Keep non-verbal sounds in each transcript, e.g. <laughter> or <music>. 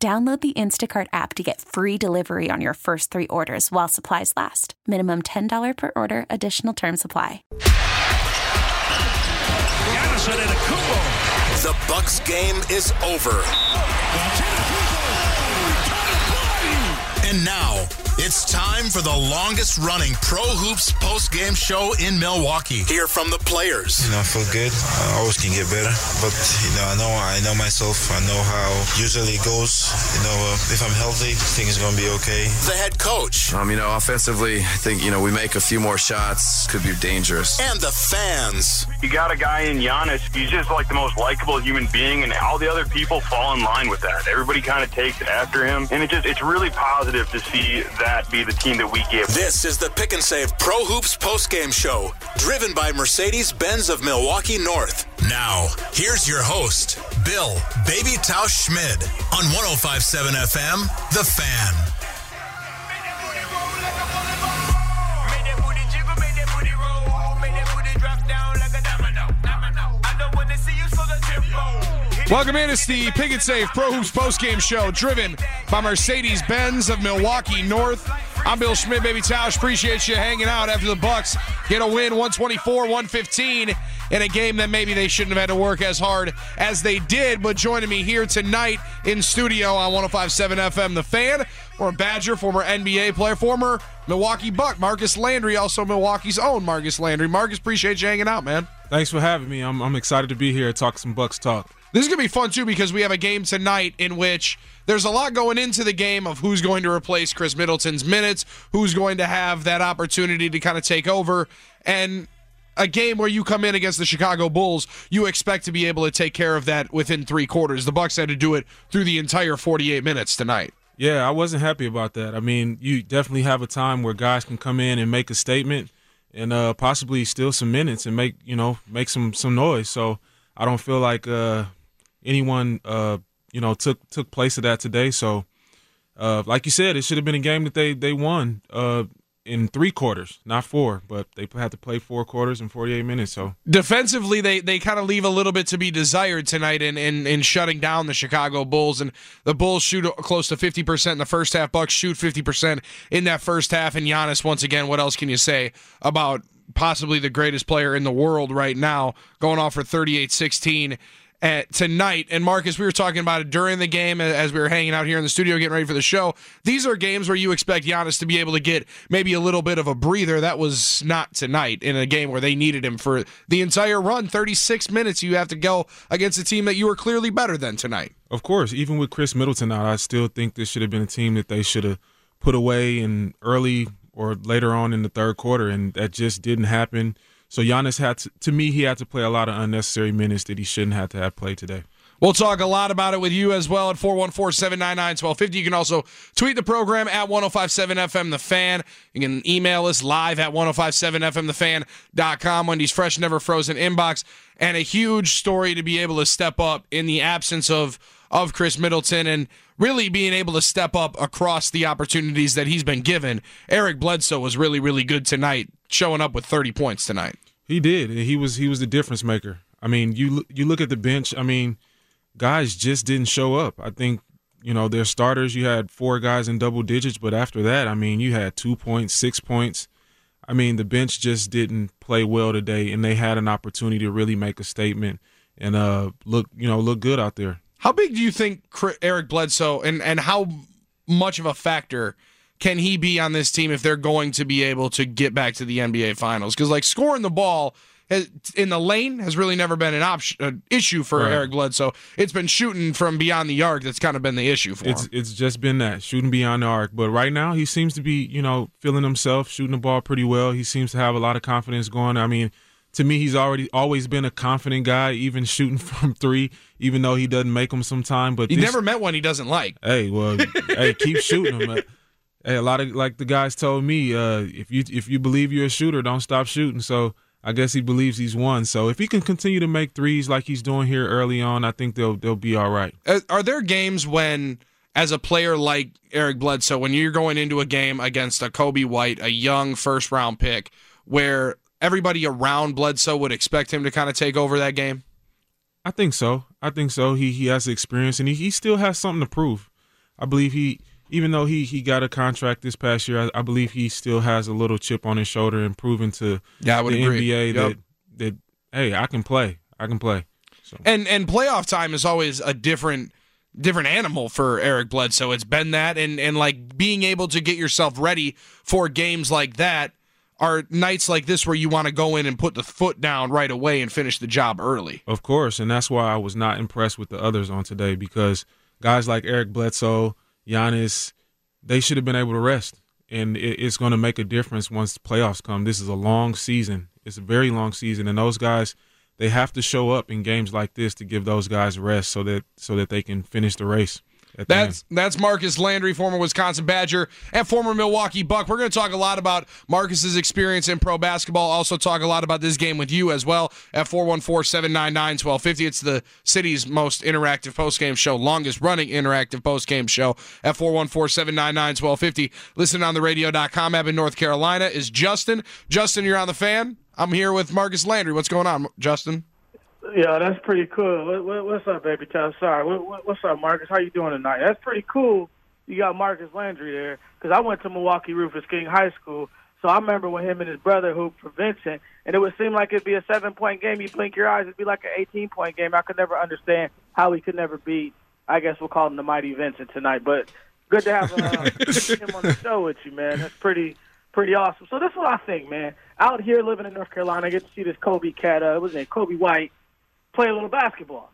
Download the Instacart app to get free delivery on your first three orders while supplies last. Minimum $10 per order, additional term supply. The Bucks game is over. And now it's time for the longest running Pro Hoops post game show in Milwaukee. Hear from the players. You know, I feel good. I always can get better, but you know, I know I know myself. I know how usually it goes. You know, uh, if I'm healthy, things are gonna be okay. The head coach. Um, you know, offensively, I think you know we make a few more shots, could be dangerous. And the fans. You got a guy in Giannis. He's just like the most likable human being, and all the other people fall in line with that. Everybody kind of takes after him, and it just it's really positive to see that be the team that we give. This is the Pick and Save Pro Hoops postgame show, driven by Mercedes Benz of Milwaukee North. Now, here's your host, Bill Baby Tausch Schmidt on 1057 FM, The Fan. Welcome in. It's the Pick and Save Pro Hoops postgame show driven by Mercedes Benz of Milwaukee North. I'm Bill Schmidt, baby Tausch. Appreciate you hanging out after the Bucks get a win 124 115 in a game that maybe they shouldn't have had to work as hard as they did. But joining me here tonight in studio on 1057 FM, The Fan, former Badger, former NBA player, former Milwaukee Buck, Marcus Landry, also Milwaukee's own Marcus Landry. Marcus, appreciate you hanging out, man. Thanks for having me. I'm, I'm excited to be here talk some Bucks talk. This is going to be fun too because we have a game tonight in which there's a lot going into the game of who's going to replace Khris Middleton's minutes, who's going to have that opportunity to kind of take over, and a game where you come in against the Chicago Bulls, you expect to be able to take care of that within three quarters. The Bucks had to do it through the entire 48 minutes tonight. Yeah, I wasn't happy about that. I mean, you definitely have a time where guys can come in and make a statement and uh, possibly steal some minutes and make you know make some some noise. So I don't feel like uh, anyone uh, you know took took place of that today. So uh, like you said, it should have been a game that they they won uh, in three quarters, not four, but they had to play four quarters in 48 minutes. So defensively, they they kind of leave a little bit to be desired tonight in, in in shutting down the Chicago Bulls. And the Bulls shoot close to 50 percent in the first half. Bucks shoot 50 percent in that first half. And Giannis, once again, what else can you say about possibly the greatest player in the world right now, going off for 38 16 at tonight. And Marcus, we were talking about it during the game as we were hanging out here in the studio getting ready for the show. These are games where you expect Giannis to be able to get maybe a little bit of a breather. That was not tonight in a game where they needed him for the entire run. 36 minutes you have to go against a team that you were clearly better than tonight. Of course, even with Khris Middleton out, I still think this should have been a team that they should have put away in early or later on in the third quarter, and that just didn't happen. So Giannis had to, to me, he had to play a lot of unnecessary minutes that he shouldn't have to have played today. We'll talk a lot about it with you as well at 414-799-1250. You can also tweet the program at 1057FM The Fan. You can email us live at 1057FMTheFan.com. Wendy's Fresh Never Frozen inbox. And a huge story to be able to step up in the absence of of Khris Middleton and really being able to step up across the opportunities that he's been given. Eric Bledsoe was really, really good tonight, showing up with 30 points tonight. He did. He was he was the difference maker. I mean, you you look at the bench. I mean, guys just didn't show up. I think you know their starters. You had four guys in double digits, but after that, I mean, you had two points, six points. I mean, the bench just didn't play well today, and they had an opportunity to really make a statement and uh look you know look good out there. How big do you think Eric Bledsoe and and how much of a factor can he be on this team if they're going to be able to get back to the NBA Finals? Because like scoring the ball in the lane has really never been an option an issue for right. Eric Bledsoe. It's been shooting from beyond the arc that's kind of been the issue for it's, him. It's just been that shooting beyond the arc. But right now he seems to be you know feeling himself, shooting the ball pretty well. He seems to have a lot of confidence going. I mean to me, he's already always been a confident guy, even shooting <laughs> from three, even though he doesn't make them sometime. But You this- never met one he doesn't like. Hey, well, <laughs> hey, keep shooting them. Hey, a lot of like the guys told me, uh, if you if you believe you're a shooter, don't stop shooting. So I guess he believes he's one. So if he can continue to make threes like he's doing here early on, I think they'll they'll be all right. Uh, Are there games when, as a player like Eric Bledsoe, when you're going into a game against a Coby White, a young first round pick, where everybody around Bledsoe would expect him to kind of take over that game? I think so. I think so. He he has the experience and he, he still has something to prove. I believe he even though he he got a contract this past year, I, I believe he still has a little chip on his shoulder and proving to Yeah, I would the agree. NBA Yep. that that hey, I can play. I can play. So And and playoff time is always a different different animal for Eric Bledsoe. It's been that and and like being able to get yourself ready for games like that are nights like this where you want to go in and put the foot down right away and finish the job early. Of course, and that's why I was not impressed with the others on today because guys like Eric Bledsoe, Giannis, they should have been able to rest, and it's going to make a difference once the playoffs come. This is a long season; it's a very long season, and those guys they have to show up in games like this to give those guys rest so that so that they can finish the race. At the end. That's that's Marcus Landry, former Wisconsin Badger and former Milwaukee Buck. We're going to talk a lot about Marcus's experience in pro basketball. Also talk a lot about this game with you as well at 414-799-1250. It's the city's most interactive postgame show, longest running interactive postgame show at 414-799-1250. Listen on the radio.com app in North Carolina is Justin. Justin, you're on the fan. I'm here with Marcus Landry. What's going on, Justin? Yeah, that's pretty cool. What, what, what's up, baby? Tell sorry. What, what, what's up, Marcus? How you doing tonight? That's pretty cool. You got Marcus Landry there because I went to Milwaukee Rufus King High School, so I remember when him and his brother hooped for Vincent, and it would seem like it'd be a seven-point game. You blink your eyes, it'd be like an eighteen-point game. I could never understand how he could never beat. I guess we'll call him the mighty Vincent tonight, but good to have uh, <laughs> him on the show with you, man. That's pretty pretty awesome. So that's what I think, man. Out here living in North Carolina, I get to see this Coby cat. Uh, was it Coby White? Play a little basketball.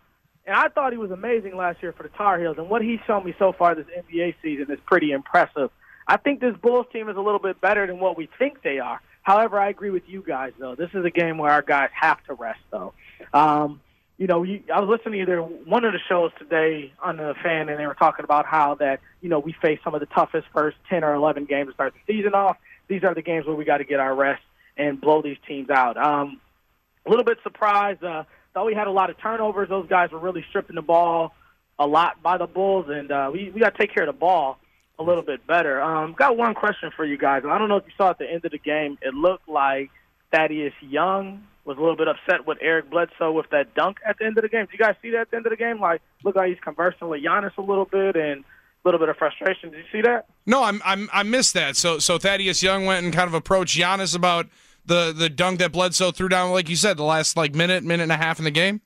And I thought he was amazing last year for the Tar Heels. And what he's shown me so far this NBA season is pretty impressive. I think this Bulls team is a little bit better than what we think they are. However, I agree with you guys, though. This is a game where our guys have to rest, though. Um, you know, you, I was listening to either one of the shows today on the fan, and they were talking about how that, you know, we face some of the toughest first 10 or 11 games to start the season off. These are the games where we got to get our rest and blow these teams out. Um, a little bit surprised. Uh, thought we had a lot of turnovers. Those guys were really stripping the ball a lot by the Bulls, and uh, we we got to take care of the ball a little bit better. Um, got one question for you guys. I don't know if you saw at the end of the game. It looked like Thaddeus Young was a little bit upset with Eric Bledsoe with that dunk at the end of the game. Did you guys see that at the end of the game? Like, look like he's conversing with Giannis a little bit and a little bit of frustration. Did you see that? No, I'm, I'm I missed that. So so Thaddeus Young went and kind of approached Giannis about the the dunk that Bledsoe threw down, like you said, the last like minute, minute and a half in the game.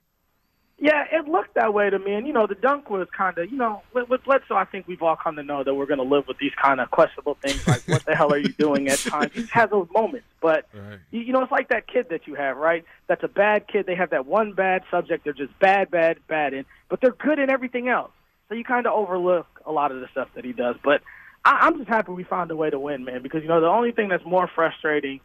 Yeah, it looked that way to me. And, you know, the dunk was kind of, you know, with, with Bledsoe, I think we've all come to know that we're going to live with these kind of questionable things like, what the hell are you doing at times? He just has those moments. But, Right. you, you know, it's like that kid that you have, right? That's a bad kid. They have that one bad subject. They're just bad, bad, bad in, but they're good in everything else. So you kind of overlook a lot of the stuff that he does. But I, I'm just happy we found a way to win, man, because, you know, the only thing that's more frustrating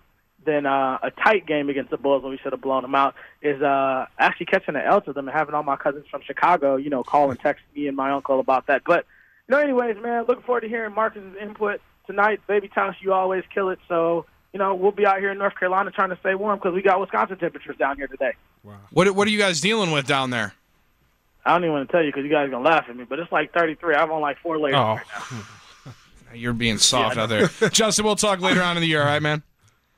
than uh, a tight game against the Bulls when we should have blown them out is uh, actually catching an L to them and having all my cousins from Chicago, you know, call and text me and my uncle about that. But, you know, anyways, man, looking forward to hearing Marcus's input tonight. Baby Tausch, you always kill it. So, you know, we'll be out here in North Carolina trying to stay warm because we got Wisconsin temperatures down here today. Wow. What what are you guys dealing with down there? I don't even want to tell you because you guys are going to laugh at me, but it's like 33. I'm on like four layers Oh. right now. <laughs> You're being soft out there, <laughs> Justin. We'll talk later on in the year, all right, man.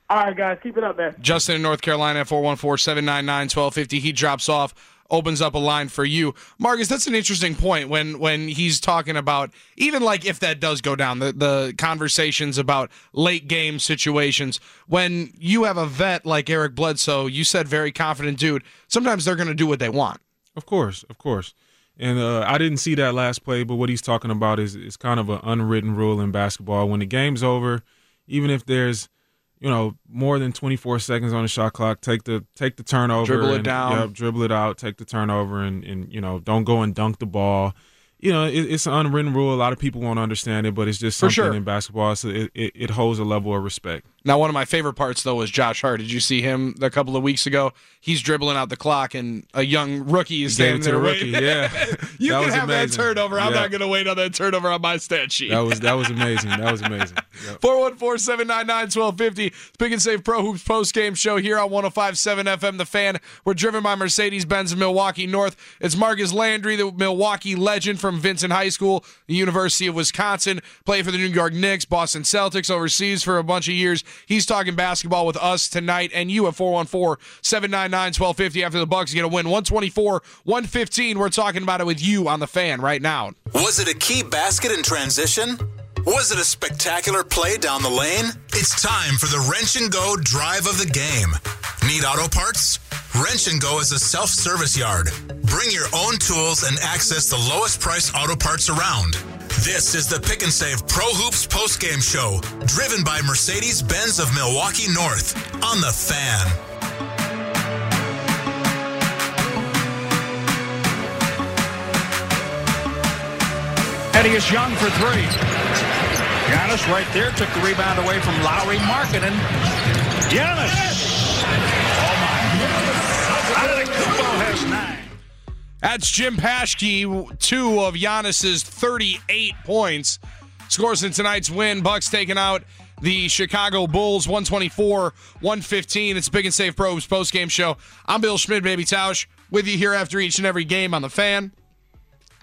All right, guys, keep it up, man. Justin in North Carolina at 414-799-1250. He drops off, opens up a line for you. Marcus, that's an interesting point when when he's talking about even like if that does go down, the, the conversations about late game situations. When you have a vet like Eric Bledsoe, you said very confident dude, sometimes they're gonna do what they want. Of course, of course. And uh, I didn't see that last play, but what he's talking about is is kind of an unwritten rule in basketball. When the game's over, even if there's you know more than 24 seconds on the shot clock, take the take the turnover, Dribble it and, down. Yep, dribble it out, take the turnover, and and you know don't go and dunk the ball. You know, it, it's an unwritten rule. A lot of people won't understand it, but it's just something sure. in basketball. So it, it, it holds a level of respect. Now, one of my favorite parts though was Josh Hart. Did you see him a couple of weeks ago? He's dribbling out the clock, and a young rookie is standing to there the rookie. Yeah, <laughs> you That can have that amazing. turnover. I'm Yeah. not going to wait on that turnover on my stat sheet. that was that was amazing. That was amazing. Yep. 414 799 1250. Pick and Save Pro Hoops post game show here on 1057 FM. The fan. We're driven by Mercedes Benz in Milwaukee North. It's Marcus Landry, the Milwaukee legend from Vincent High School, the University of Wisconsin. Played for the New York Knicks, Boston Celtics overseas for a bunch of years. He's talking basketball with us tonight and you at 414 799 1250 after the Bucks get a win 124 115. We're talking about it with you on the fan right now. Was it a key basket in transition? Was it a spectacular play down the lane? It's time for the Wrench and Go drive of the game. Need auto parts? Wrench and Go is a self service yard. Bring your own tools and access the lowest priced auto parts around. This is the Pick and Save Pro Hoops postgame show, driven by Mercedes Benz of Milwaukee North on the fan. Thaddeus Young for three. Giannis right there took the rebound away from Lauri Markkanen. Giannis. Oh my. Antetokounmpo has nine. That's Jim Paschke, two of Giannis's 38 points. Scores in tonight's win. Bucks taking out the Chicago Bulls 124-115. It's Pick and Save Probes post-game show. I'm Bill Schmidt, baby Tausch, with you here after each and every game on the fan.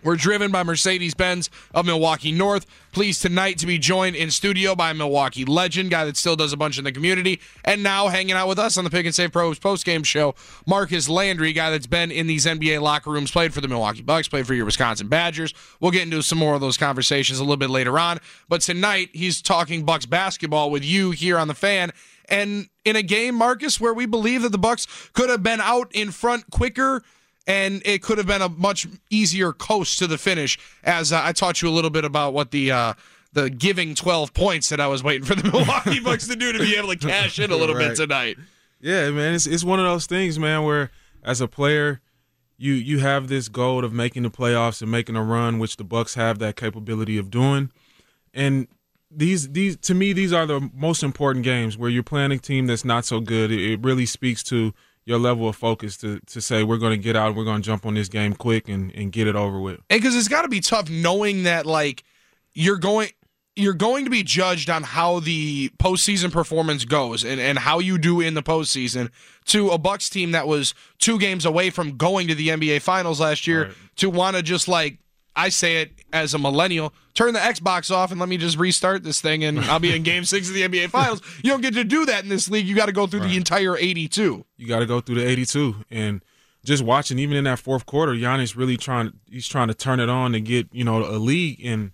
We're driven by Mercedes Benz of Milwaukee North. Pleased tonight to be joined in studio by a Milwaukee legend, guy that still does a bunch in the community, and now hanging out with us on the Pick and Save Pros postgame show, Marcus Landry, guy that's been in these NBA locker rooms, played for the Milwaukee Bucks, played for your Wisconsin Badgers. We'll get into some more of those conversations a little bit later on. But tonight, he's talking Bucks basketball with you here on the fan. And in a game, Marcus, where we believe that the Bucks could have been out in front quicker and it could have been a much easier coast to the finish. As uh, I taught you a little bit about what the uh, the giving twelve points that I was waiting for the <laughs> Milwaukee Bucks to do to be able to cash in a little bit tonight. Yeah, man, it's it's one of those things, man, where as a player, you you have this goal of making the playoffs and making a run, which the Bucks have that capability of doing. And these these to me, these are the most important games where you're playing a team that's not so good. It, it really speaks to your level of focus to to say we're going to get out, we're going to jump on this game quick and and get it over with. And because it's got to be tough knowing that like you're going you're going to be judged on how the postseason performance goes and, and how you do in the postseason to a Bucks team that was two games away from going to the NBA finals last year Right. to want to just like I say it as a millennial, turn the Xbox off and let me just restart this thing and I'll be in <laughs> game six of the NBA finals. You don't get to do that in this league. You got to go through the entire 82. you got to go through the 82 and just watching even in that fourth quarter Giannis really trying he's trying to turn it on to get you know a league and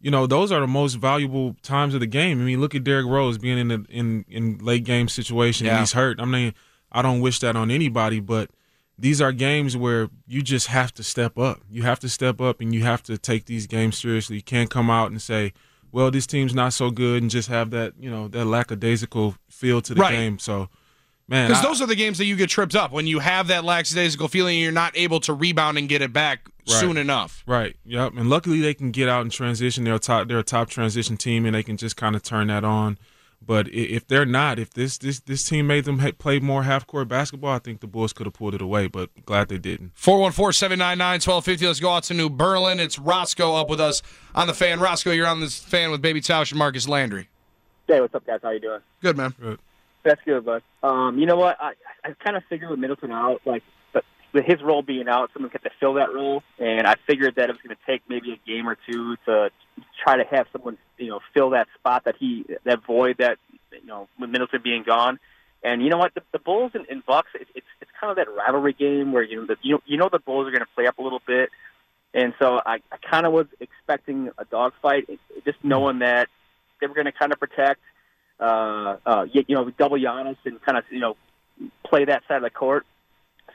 you know those are the most valuable times of the game I mean look at Derrick Rose being in the in in late game situation and Yeah. he's hurt I mean I don't wish that on anybody but these are games where you just have to step up you have to step up and you have to take these games seriously you can't come out and say well this team's not so good and just have that you know that lackadaisical feel to the Right. game so man Because those are the games that you get tripped up when you have that lackadaisical feeling and you're not able to rebound and get it back soon enough. Right. Yep. And luckily they can get out and transition. They're a top. They're a top transition team, and they can just kind of turn that on. But if they're not, if this this this team made them play more half court basketball, I think the Bulls could have pulled it away. But glad they didn't. 414 799 1250. Let's go out to New Berlin. It's Roscoe up with us on the fan. Roscoe, you're on this fan with Baby Tausch and Marcus Landry. Hey, what's up, guys? How you doing? Good, man. Good. That's good, bud. Um, you know what? I I kind of figured with Middleton out, like, but with his role being out, someone had to fill that role, and I figured that it was going to take maybe a game or two to try to have someone, you know, fill that spot that he that void that you know with Middleton being gone. And you know what? The, the Bulls and, and Bucks, it, it's it's kind of that rivalry game where you know the, you you know the Bulls are going to play up a little bit, and so I, I kind of was expecting a dogfight, just knowing that they were going to kind of protect uh, uh, you, you know, double Giannis and kind of, you know, play that side of the court.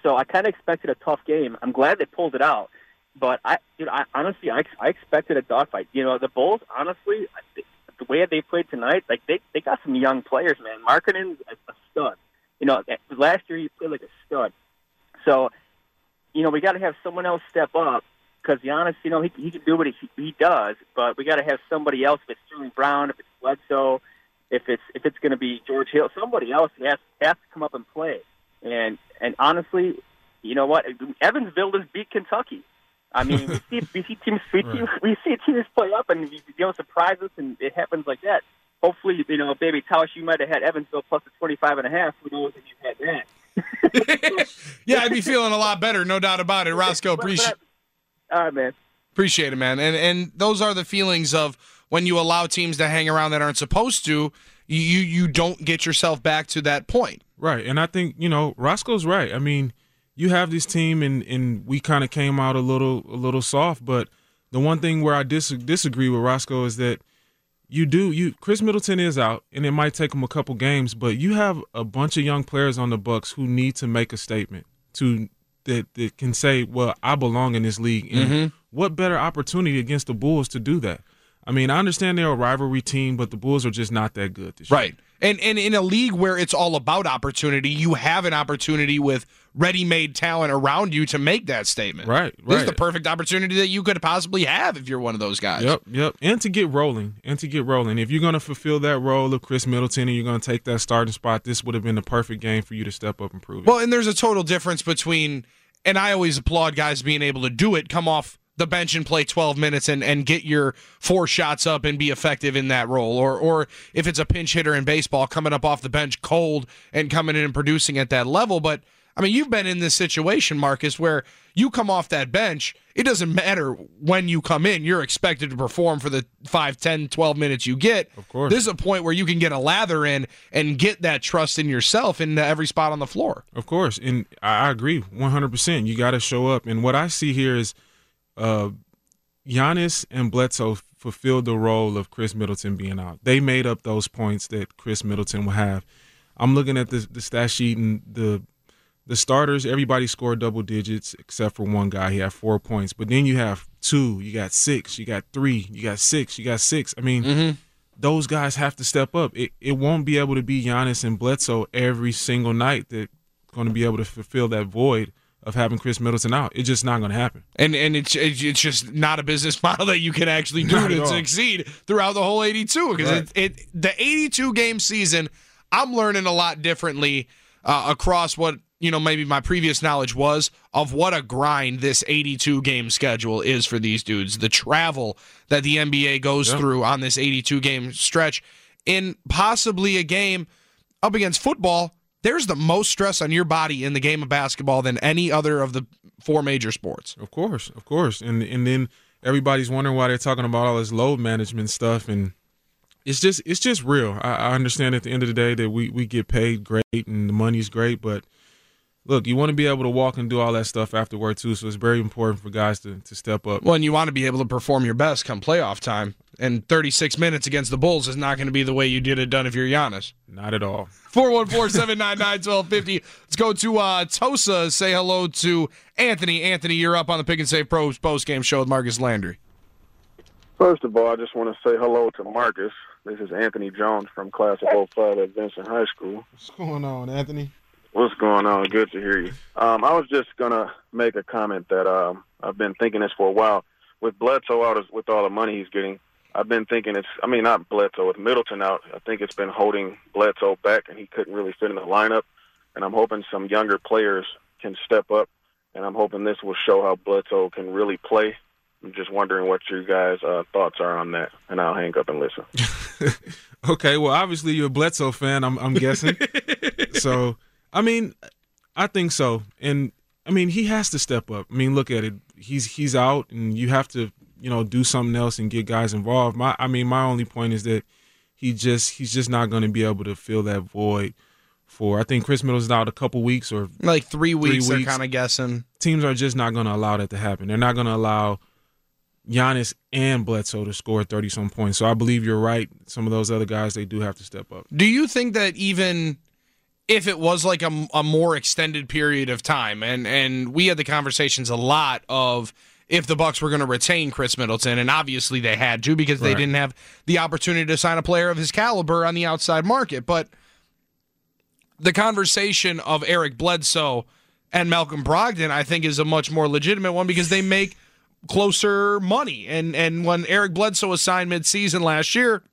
So I kind of expected a tough game. I'm glad they pulled it out, but I, you know, I honestly, I, I expected a dogfight. You know, the Bulls, honestly, the way they played tonight, like they they got some young players, man. Markkanen's a, a stud. You know, eh, last year he played like a stud. So, you know, we got to have someone else step up because Giannis, you know, he he can do what he he does, but we got to have somebody else. If it's Sterling Brown, if it's Bledsoe, if it's if it's going to be George Hill, somebody else has has to come up and play. And and honestly, you know what? Evansville has beat Kentucky. I mean, we see we see teams we, right. we see teams play up and you know surprise us, and it happens like that. Hopefully, you know, baby Tausch, you might have had Evansville plus a twenty five and a half. Who knows if you had that? <laughs> yeah, I'd be feeling a lot better, no doubt about it. <laughs> Roscoe, appreciate. All right, man. Appreciate it, man. And and those are the feelings of when you allow teams to hang around that aren't supposed to. You you don't get yourself back to that point. Right, and I think you know Roscoe's right. I mean you have this team, and and we kind of came out a little a little soft. But the one thing where I dis- disagree with Roscoe is that you do you Khris Middleton is out, and it might take him a couple games, but you have a bunch of young players on the Bucks who need to make a statement to that that can say, "Well, I belong in this league." And mm-hmm. what better opportunity against the Bulls to do that? I mean, I understand they're a rivalry team, but the Bulls are just not that good this year. Right. And and in a league where it's all about opportunity, you have an opportunity with ready-made talent around you to make that statement. Right, right. This is the perfect opportunity that you could possibly have if you're one of those guys. Yep, yep. And to get rolling, and to get rolling. If you're going to fulfill that role of Khris Middleton and you're going to take that starting spot, this would have been the perfect game for you to step up and prove it. Well, and there's a total difference between, and I always applaud guys being able to do it, come off the bench and play 12 minutes and, and get your four shots up and be effective in that role. Or or if it's a pinch hitter in baseball, coming up off the bench cold and coming in and producing at that level. But I mean, you've been in this situation, Marcus, where you come off that bench. It doesn't matter when you come in. You're expected to perform for the 5, 10, 12 minutes you get. Of course. This is a point where you can get a lather in and get that trust in yourself in every spot on the floor. Of course. And I agree 100%. You got to show up. And what I see here is – uh, Giannis and Bledsoe fulfilled the role of Khris Middleton being out. They made up those points that Khris Middleton will have. I'm looking at the, the stat sheet and the the starters. Everybody scored double digits except for one guy. He had four points. But then you have two, you got six, you got three, you got six, you got six. I mean, mm-hmm. those guys have to step up. It it won't be able to be Giannis and Bledsoe every single night that going to be able to fulfill that void of having Khris Middleton out. It's just not going to happen. And and it's it's just not a business <laughs> model that you can actually do to succeed throughout the whole 82 because right. it, it the 82 game season. I'm learning a lot differently uh, across what you know maybe my previous knowledge was of what a grind this 82 game schedule is for these dudes. The travel that the NBA goes yeah. through on this 82 game stretch in possibly a game up against football there's the most stress on your body in the game of basketball than any other of the four major sports. Of course, of course. And and then everybody's wondering why they're talking about all this load management stuff and it's just it's just real. I, I understand at the end of the day that we, we get paid great and the money's great, but look, you want to be able to walk and do all that stuff afterward too. So it's very important for guys to, to step up. Well, and you want to be able to perform your best come playoff time. And 36 minutes against the Bulls is not going to be the way you did it done if you're Giannis. Not at all. 414-799-1250. Let's go to uh, Tosa. Say hello to Anthony. Anthony, you're up on the Pick and Save Pros post game show with Marcus Landry. First of all, I just want to say hello to Marcus. This is Anthony Jones from Class of 05 at Vincent High School. What's going on, Anthony? What's going on? Good to hear you. Um, I was just gonna make a comment that um, I've been thinking this for a while. With Bledsoe out, with all the money he's getting, I've been thinking it's. I mean, not Bledsoe with Middleton out. I think it's been holding Bledsoe back, and he couldn't really fit in the lineup. And I'm hoping some younger players can step up, and I'm hoping this will show how Bledsoe can really play. I'm just wondering what your guys' uh, thoughts are on that, and I'll hang up and listen. <laughs> okay, well, obviously you're a Bledsoe fan. I'm, I'm guessing. <laughs> so I mean, I think so. And I mean, he has to step up. I mean, look at it. He's he's out, and you have to you know do something else and get guys involved. My I mean, my only point is that he just he's just not going to be able to fill that void. For I think Khris Middleton's out a couple weeks or like three weeks. Three weeks. They're kind of guessing. Teams are just not going to allow that to happen. They're not going to allow Giannis and Bledsoe to score 30 some points. So I believe you're right. Some of those other guys, they do have to step up. Do you think that even if it was like a, a more extended period of time. And and we had the conversations a lot of if the bucks were going to retain Khris middleton and obviously they had to because they right. didn't have the opportunity to sign a player of his caliber on the outside market. But the conversation of eric bledsoe and malcolm brogdon i think is a much more legitimate one because they make closer money. And and when eric bledsoe was signed midseason last year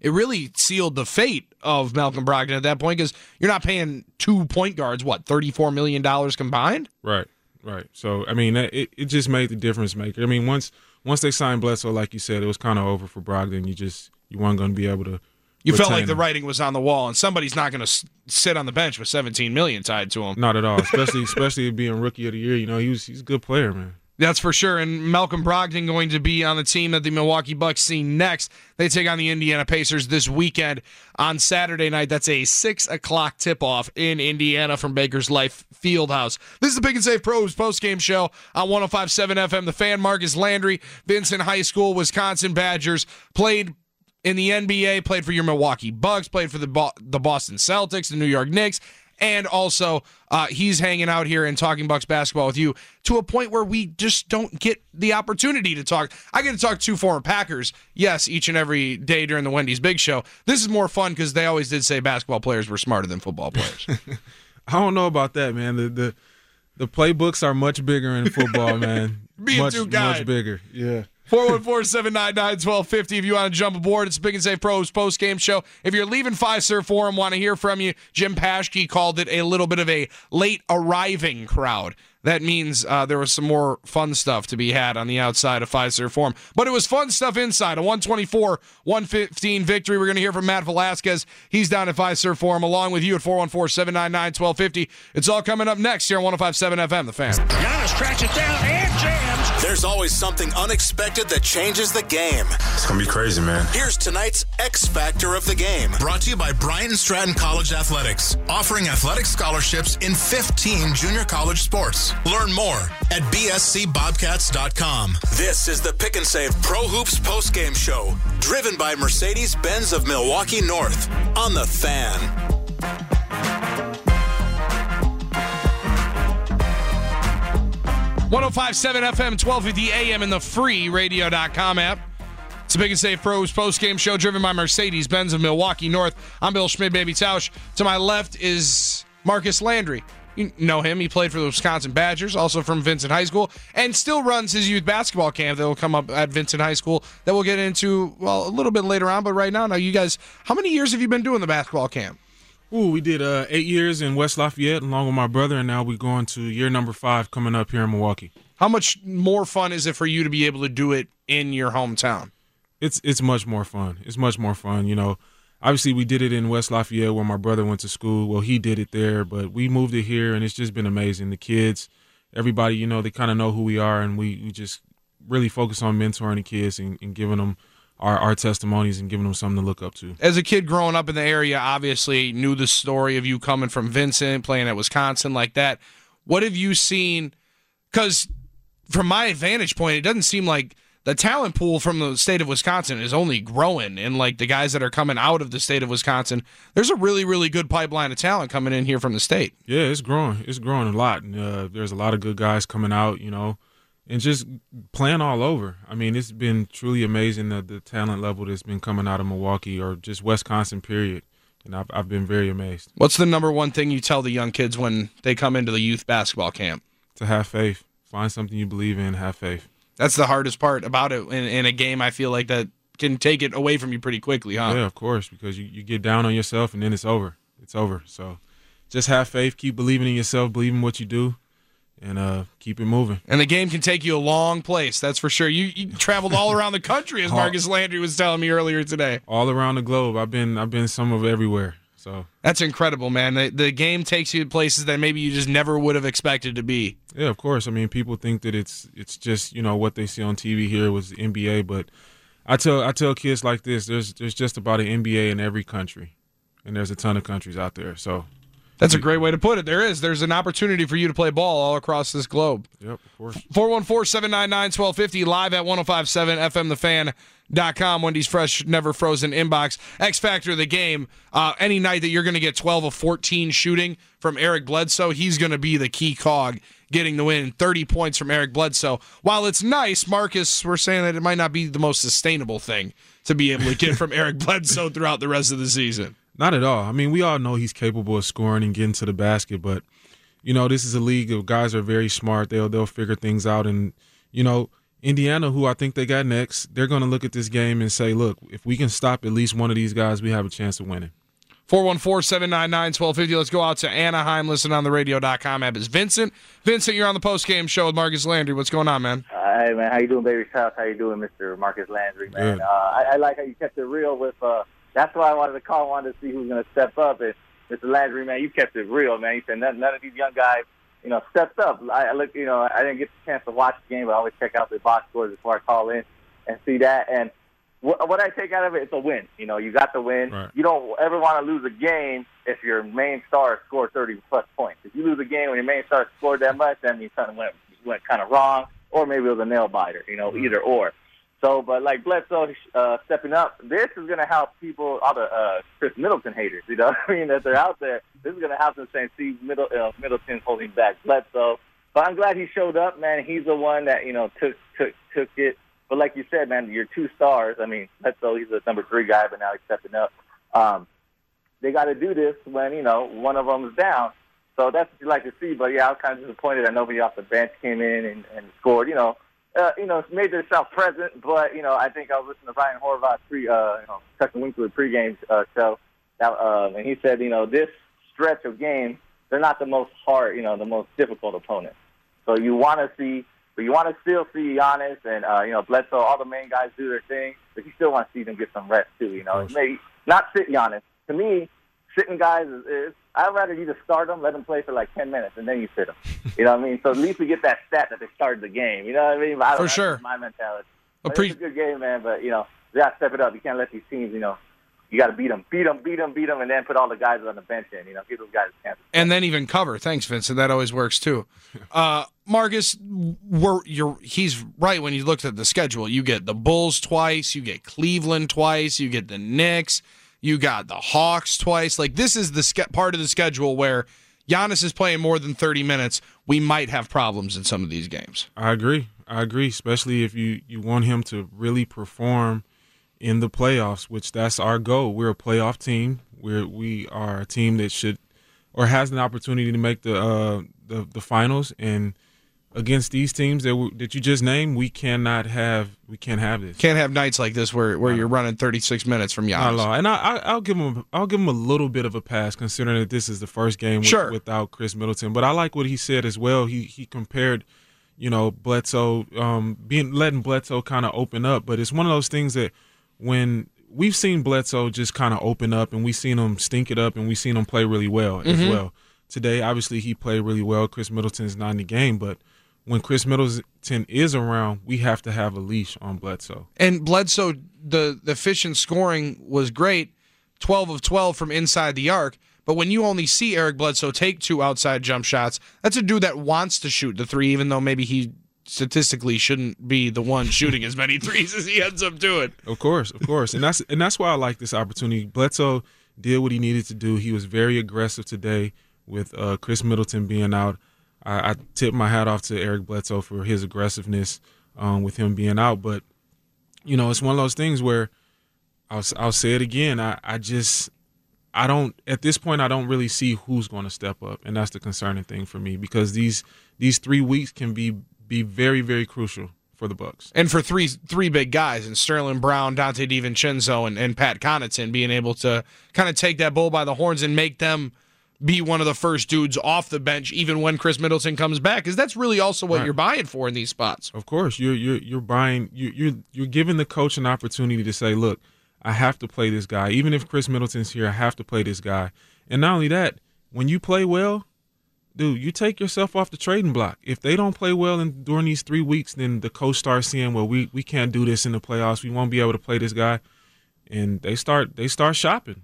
it really sealed the fate of Malcolm Brogdon at that point because you're not paying two point guards what thirty four million dollars combined. Right, right. So I mean, it it just made the difference maker. I mean, once once they signed Bledsoe, like you said, it was kind of over for Brogdon. You just you weren't going to be able to. You felt like retain the writing was on the wall, and somebody's not going to sit on the bench with 17 million tied to him. Not at all, especially <laughs> especially being rookie of the year. You know, he was he's a good player, man. That's for sure. And Malcolm Brogdon going to be on the team that the Milwaukee Bucks see next. They take on the Indiana Pacers this weekend on Saturday night. That's a six o'clock tip off in Indiana from Bankers Life Fieldhouse. This is the Pick and Save Pros post game show on 1057 FM. The fan Marcus Landry, Vincent High School, Wisconsin Badgers, played in the NBA, played for your Milwaukee Bucks, played for the Bo- the Boston Celtics, the New York Knicks, and also uh, he's hanging out here and talking Bucks basketball with you to a point where we just don't get the opportunity to talk. I get to talk to two former Packers, yes, each and every day during the Wendy's Big Show. This is more fun because they always did say basketball players were smarter than football players. <laughs> I don't know about that, man. The the the playbooks are much bigger in football, <laughs> man. Being much too kind. much bigger. Yeah. 414-799-1250 if you want to jump aboard. It's Pick and Save Pros post-game show. If you're leaving Fiserv Forum, want to hear from you, Jim Paschke called it a little bit of a late arriving crowd. That means uh, there was some more fun stuff to be had on the outside of Fiserv Forum. But it was fun stuff inside. A 124-115 victory. We're going to hear from Matt Velasquez. He's down at Fiserv Forum along with you at 414-799-1250. It's all coming up next here on 105.7 FM, The Fan. Giannis tracks it down and jams. There's always something unexpected that changes the game. It's gonna be crazy, man. Here's tonight's X Factor of the Game. Brought to you by Bryant Stratton College Athletics, offering athletic scholarships in 15 junior college sports. Learn more at bscbobcats.com. This is the Pick and Save Pro Hoops postgame show, driven by Mercedes Benz of Milwaukee North on the Fan. 1057 FM, 1250 AM, and the free radio.com app. It's a Pick and Save Pros post game show driven by Mercedes Benz of Milwaukee North. I'm Bill Schmidt, baby Tausch. To my left is Marcus Landry. You know him. He played for the Wisconsin Badgers, also from Vincent High School, and still runs his youth basketball camp that will come up at Vincent High School that we'll get into, well, a little bit later on. But right now, now, you guys, how many years have you been doing the basketball camp? Ooh, we did uh, eight years in West Lafayette along with my brother, and now we're going to year number five coming up here in Milwaukee. How much more fun is it for you to be able to do it in your hometown? It's it's much more fun. It's much more fun. You know, obviously we did it in West Lafayette where my brother went to school. Well, he did it there, but we moved it here, and it's just been amazing. The kids, everybody, you know, they kind of know who we are, and we, we just really focus on mentoring the kids and, and giving them our, our testimonies and giving them something to look up to. as a kid growing up in the area, obviously knew the story of you coming from Vincent, playing at Wisconsin like that. What have you seen? Because from my vantage point, it doesn't seem like the talent pool from the state of Wisconsin is only growing. And like the guys that are coming out of the state of Wisconsin, there's a really, really good pipeline of talent coming in here from the state. Yeah, it's growing. It's growing a lot. And, uh, there's a lot of good guys coming out, you know, and just playing all over. I mean, it's been truly amazing the, the talent level that's been coming out of Milwaukee or just Wisconsin, period. And I've, I've been very amazed. What's the number one thing you tell the young kids when they come into the youth basketball camp? To have faith, find something you believe in, have faith. That's the hardest part about it in, in a game. I feel like that can take it away from you pretty quickly, huh? Yeah, of course, because you, you get down on yourself and then it's over. It's over. So just have faith, keep believing in yourself, believe in what you do, and uh, keep it moving. And the game can take you a long place, that's for sure. You, you traveled all around the country, as <laughs> Marcus Landry was telling me earlier today. All around the globe, I've been I've been some of everywhere. So That's incredible, man. The, the game takes you to places that maybe you just never would have expected to be. Yeah, of course. I mean, people think that it's it's just you know what they see on TV here was the NBA, but I tell I tell kids like this: there's there's just about an NBA in every country, and there's a ton of countries out there. So That's a great way to put it. There is. There's an opportunity for you to play ball all across this globe. Yep, of course. 414-799-1250 live at 1057 fmthefan.com wendy's fresh never frozen inbox x factor of the game uh, any night that you're going to get 12 of 14 shooting from eric bledsoe he's going to be the key cog getting the win 30 points from eric bledsoe while it's nice marcus we're saying that it might not be the most sustainable thing to be able to get from eric <laughs> bledsoe throughout the rest of the season Not at all. I mean, we all know he's capable of scoring and getting to the basket, but you know, this is a league of guys are very smart. They'll they'll figure things out, and you know, Indiana, who I think they got next, they're going to look at this game and say, look, if we can stop at least one of these guys, we have a chance of winning. 414 799 1250. Let's go out to Anaheim. Listen on the radio.com app. Is Vincent. Vincent, you're on the post game show with Marcus Landry. What's going on, man? Hey, man. How you doing, baby? South? How you doing, Mr. Marcus Landry, man? Uh, I, I, like how you kept it real with. Uh, that's why I wanted to call. wanted to see who's going to step up. And Mr. Landry, man, you kept it real, man. You said none, none of these young guys, you know, stepped up. I, I look, you know, I didn't get the chance to watch the game, but I always check out the box scores before I call in and see that. And what, what I take out of it, it's a win. You know, you got the win. Right. You don't ever want to lose a game if your main star scored 30 plus points. If you lose a game when your main star scored that much, that means something went went kind of wrong, or maybe it was a nail biter. You know, either or. So, but like Bledsoe uh, stepping up, this is going to help people, all the uh, Khris Middleton haters. You know, I mean that they're out there. This is going to help them saying, "See, Middle, uh, Middleton's holding back Bledsoe." But I'm glad he showed up, man. He's the one that you know took took took it. But like you said, man, your two stars. I mean, Bledsoe, he's a number three guy, but now he's stepping up. Um, they got to do this when you know one of them is down. So that's what you like to see. But yeah, I was kind of disappointed that nobody off the bench came in and, and scored. You know, uh, you know, made themselves present. But you know, I think I was listening to Ryan Horvath pre, uh, you know, second Winkler pregame uh, show, that, uh, and he said, you know, this stretch of games, they're not the most hard, you know, the most difficult opponent. So you want to see, but you want to still see Giannis and uh, you know Bledsoe, all the main guys do their thing, but you still want to see them get some rest too. You know, maybe not sit Giannis. To me, sitting guys is, is I'd rather you just start them, let them play for like ten minutes, and then you sit them. You know what I mean? So at least we get that stat that they started the game. You know what I mean? But I For that's sure. My mentality. But Appre- it's a good game, man. But you know, you got to step it up. You can't let these teams, you know, you got to beat them, beat them, beat them, beat them, and then put all the guys on the bench in. You know, give those guys a chance. and then even cover. Thanks, Vincent. That always works too. <laughs> Uh, Marcus, we're, you're, he's right when you looked at the schedule. You get the Bulls twice, you get Cleveland twice, you get the Knicks, you got the Hawks twice. Like this is the ske- part of the schedule where Giannis is playing more than 30 minutes. We might have problems in some of these games. I agree. I agree, especially if you, you want him to really perform in the playoffs, which that's our goal. We're a playoff team. We're we are a team that should or has an opportunity to make the uh, the, the finals. And against these teams that we, that you just named, we cannot have we can't have this. Can't have nights like this where, where you're running 36 minutes from Not Giannis. all. And I, I, I'll give him I'll give him a little bit of a pass considering that this is the first game with, Sure. without Khris Middleton. But I like what he said as well. He he compared, you know, Bledsoe um, being letting Bledsoe kind of open up. But it's one of those things that when we've seen Bledsoe just kind of open up and we've seen him stink it up and we've seen him play really well as Mhm. well. Today, obviously, he played really well. Khris Middleton's not in the game, but when Khris Middleton is around, we have to have a leash on Bledsoe. And Bledsoe, the, the efficient scoring was great 12 of 12 from inside the arc. But when you only see Eric Bledsoe take two outside jump shots, that's a dude that wants to shoot the three, even though maybe he statistically shouldn't be the one shooting as many <laughs> threes as he ends up doing. Of course, of course, and that's and that's why I like this opportunity. Bledsoe did what he needed to do. He was very aggressive today with uh, Khris Middleton being out. I, I tip my hat off to Eric Bledsoe for his aggressiveness um, with him being out. But you know, it's one of those things where I'll I'll say it again. I I just I don't at this point I don't really see who's going to step up, and that's the concerning thing for me because these these three weeks can be be very very crucial for the Bucks. And for three three big guys, and Sterling Brown, Donte DiVincenzo, and, and Pat Connaughton being able to kind of take that bull by the horns and make them be one of the first dudes off the bench, even when Khris Middleton comes back, because that's really also what Right. you're buying for in these spots. Of course, you're you're you're buying you you're you're giving the coach an opportunity to say, look, I have to play this guy. Even if Khris Middleton's here, I have to play this guy. And not only that, when you play well, dude, you take yourself off the trading block. If they don't play well in, during these three weeks, then the coach starts seeing, well, we we can't do this in the playoffs. We won't be able to play this guy, and they start they start shopping.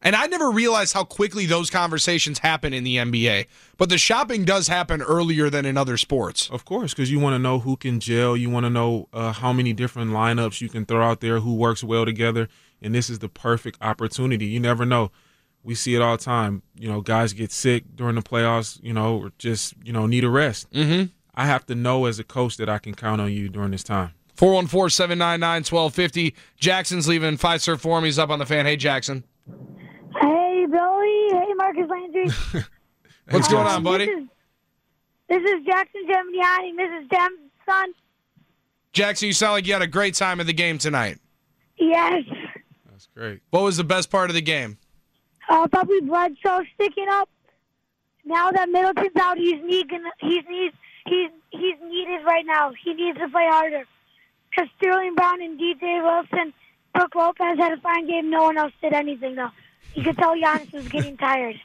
And I never realized how quickly those conversations happen in the NBA. But the shopping does happen earlier than in other sports. Of course, because you want to know who can gel. You want to know uh, how many different lineups you can throw out there, who works well together. And this is the perfect opportunity. You never know. We see it all the time. You know, guys get sick during the playoffs, you know, or just, you know, need a rest. Mm-hmm. I have to know as a coach that I can count on you during this time. 414 799 1250. Jackson's leaving Fiserv Forum. He's up on the fan. Hey, Jackson. Hey, Billy. Hey, Marcus Landry. <laughs> What's going on, buddy? This is, this is Jackson Gemini. This is Dem's son. Jackson, you sound like you had a great time at the game tonight. Yes. That's great. What was the best part of the game? Uh, probably Bledsoe sticking up. Now that Middleton's out, he's needing, he's needs, he's he's needed right now. He needs to play harder. Because Sterling Brown and DJ Wilson, Brooke Lopez had a fine game. No one else did anything though. You could tell Giannis was getting tired.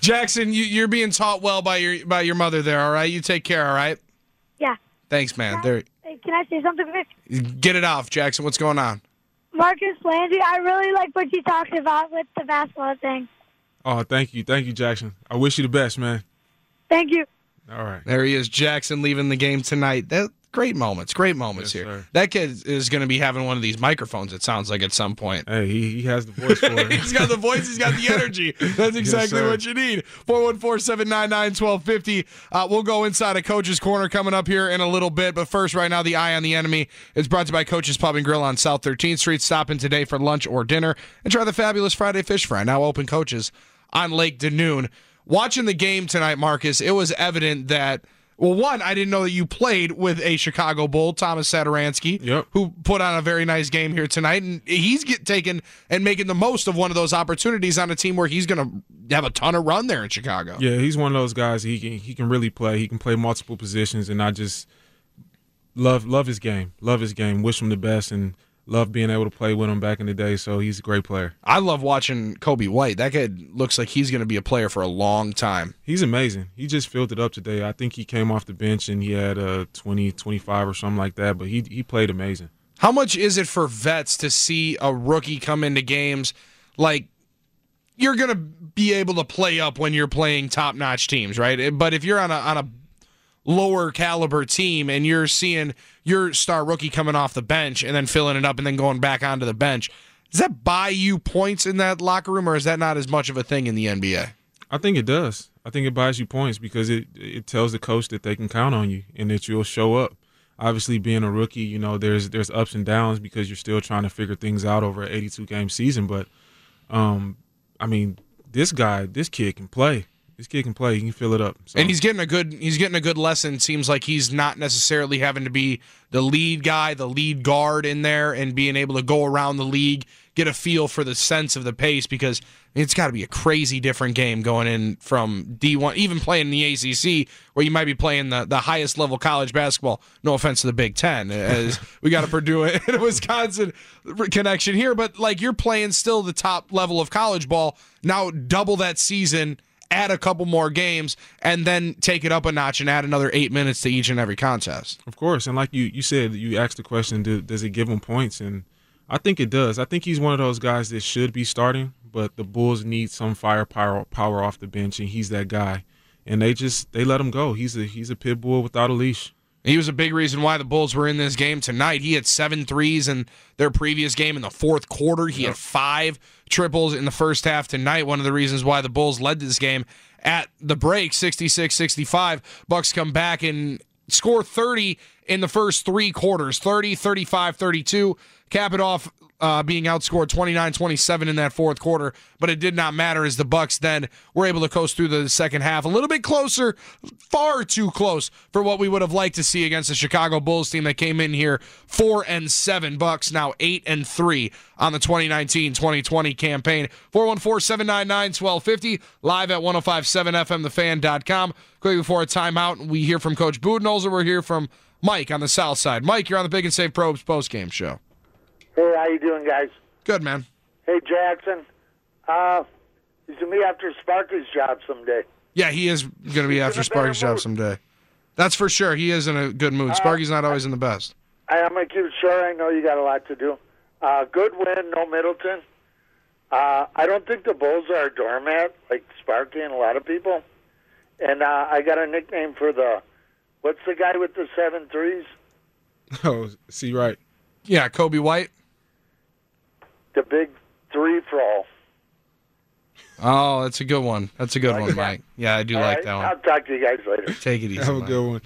Jackson, you, you're being taught well by your by your mother there. All right, you take care. All right. Yeah. Thanks, man. There, Hey, can I say something quick? get it off, Jackson. What's going on? Marcus Landry, I really like what you talked about with the basketball thing. Oh, thank you, thank you, Jackson. I wish you the best, man. Thank you. All right. There he is, Jackson leaving the game tonight. That great moments, great moments Yes, here. sir. That kid is going to be having one of these microphones. It sounds like at some point. Hey, he, he has the voice for it. <laughs> he's got the voice. He's got the energy. <laughs> That's exactly sir. what you need. 414-799-1250. Uh, we'll go inside a coach's corner coming up here in a little bit. But first, right now, the eye on the enemy is brought to you by Coach's Pub and Grill on South 13th Street. Stop in today for lunch or dinner and try the fabulous Friday fish fry. Now open coaches on Lake Denoon. Watching the game tonight, Marcus, it was evident that. Well, one, I didn't know that you played with a Chicago Bull, Tomas Satoransky, Yep. who put on a very nice game here tonight, and he's get taken and making the most of one of those opportunities on a team where he's going to have a ton of run there in Chicago. Yeah, he's one of those guys. He can he can really play. He can play multiple positions, and I just love love his game. Love his game. Wish him the best, and love being able to play with him back in the day. So he's a great player. I love watching Coby White. That kid looks like he's going to be a player for a long time. He's amazing. He just filled it up today. I think he came off the bench and he had a 20, 25 or something like that. But he he played amazing. How much is it for vets to see a rookie come into games like you're going to be able to play up when you're playing top-notch teams, right? But if you're on a on a lower caliber team and you're seeing your star rookie coming off the bench and then filling it up and then going back onto the bench, does that buy you points in that locker room or is that not as much of a thing in the NBA? I think it does. I think it buys you points because it it tells the coach that they can count on you and that you'll show up. Obviously, being a rookie, you know, there's there's ups and downs because you're still trying to figure things out over an 82 game season. But, um, I mean, this guy, this kid can play. This kid can play. He can fill it up. So. And he's getting a good he's getting a good lesson. Seems like he's not necessarily having to be the lead guy, the lead guard in there, and being able to go around the league, get a feel for the sense of the pace because it's got to be a crazy different game going in from D1, even playing in the ACC where you might be playing the, the highest level college basketball. No offense to the Big Ten, as <laughs> we got a Purdue and a Wisconsin connection here, but like you're playing still the top level of college ball. Now double that season add a couple more games, and then take it up a notch and add another eight minutes to each and every contest. Of course, and like you you said, you asked the question, do, does it give him points? And I think it does. I think he's one of those guys that should be starting, but the Bulls need some firepower power off the bench, and he's that guy. And they just they let him go. He's a he's a pit bull without a leash. He was a big reason why the Bulls were in this game tonight. He had seven threes in their previous game in the fourth quarter. He had five triples in the first half tonight. One of the reasons why the Bulls led this game at the break, 66-65. Bucks come back and score 30 in the first three quarters, 30, 35, 32. Cap it off uh, being outscored 29-27 in that fourth quarter, but it did not matter as the Bucks then were able to coast through the second half a little bit closer, far too close for what we would have liked to see against the Chicago Bulls team that came in here 4 and 7 Bucks now 8 and 3 on the 2019-2020 campaign. 414-799-1250 live at 1057fmthefan.com. Quickly before a timeout, we hear from Coach Budenholzer. We're here from Mike on the south side. Mike, you're on the Pick and Save Pro Hoops postgame show. Hey, how you doing, guys? Good, man. Hey, Jackson. Uh, he's gonna be after Sparky's job someday. Yeah, he is going to be after Sparky's job someday. That's for sure. He is in a good mood. Sparky's not always in the best. I, I'm gonna keep it short. I know you got a lot to do. Uh, good win, no Middleton. Uh, I don't think the Bulls are a doormat like Sparky and a lot of people. And uh, I got a nickname for the what's the guy with the seven threes? <laughs> Oh, see right. Yeah, Coby White. The big three frall. Oh, that's a good one. That's a good Like one, that. Mike. Yeah, I do All like right, that one. I'll talk to you guys later. Take it easy. Have a Mike. good one.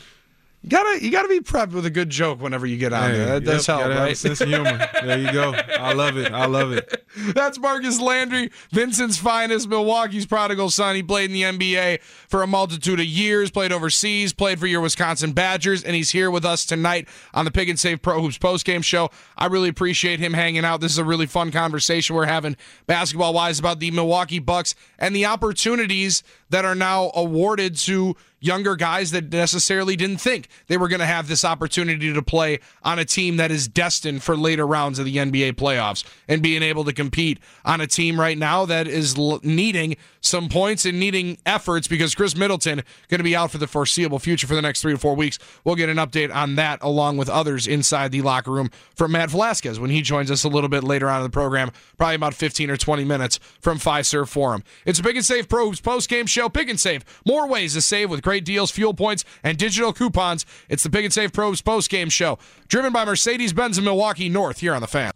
You gotta you gotta be prepped with a good joke whenever you get on Hey, there. That yep, does help, gotta have a right? sense of humor. There you go. I love it. I love it. <laughs> That's Marcus Landry, Vincent's finest, Milwaukee's prodigal son. He played in the NBA for a multitude of years, played overseas, played for your Wisconsin Badgers, and he's here with us tonight on the Pick and Save Pro Hoops postgame show. I really appreciate him hanging out. This is a really fun conversation we're having basketball wise about the Milwaukee Bucks and the opportunities that are now awarded to younger guys that necessarily didn't think they were going to have this opportunity to play on a team that is destined for later rounds of the NBA playoffs and being able to compete on a team right now that is needing some points and needing efforts because Khris Middleton going to be out for the foreseeable future for the next three to four weeks. We'll get an update on that along with others inside the locker room from Matt Velazquez when he joins us a little bit later on in the program, probably about 15 or 20 minutes from Five Fiserv Forum. It's a Pick and Save Pro post game show. Pick and Save. More ways to save with great deals, fuel points, and digital coupons. It's the Pick and Save Pros post game show, driven by Mercedes Benz in Milwaukee North here on the fan.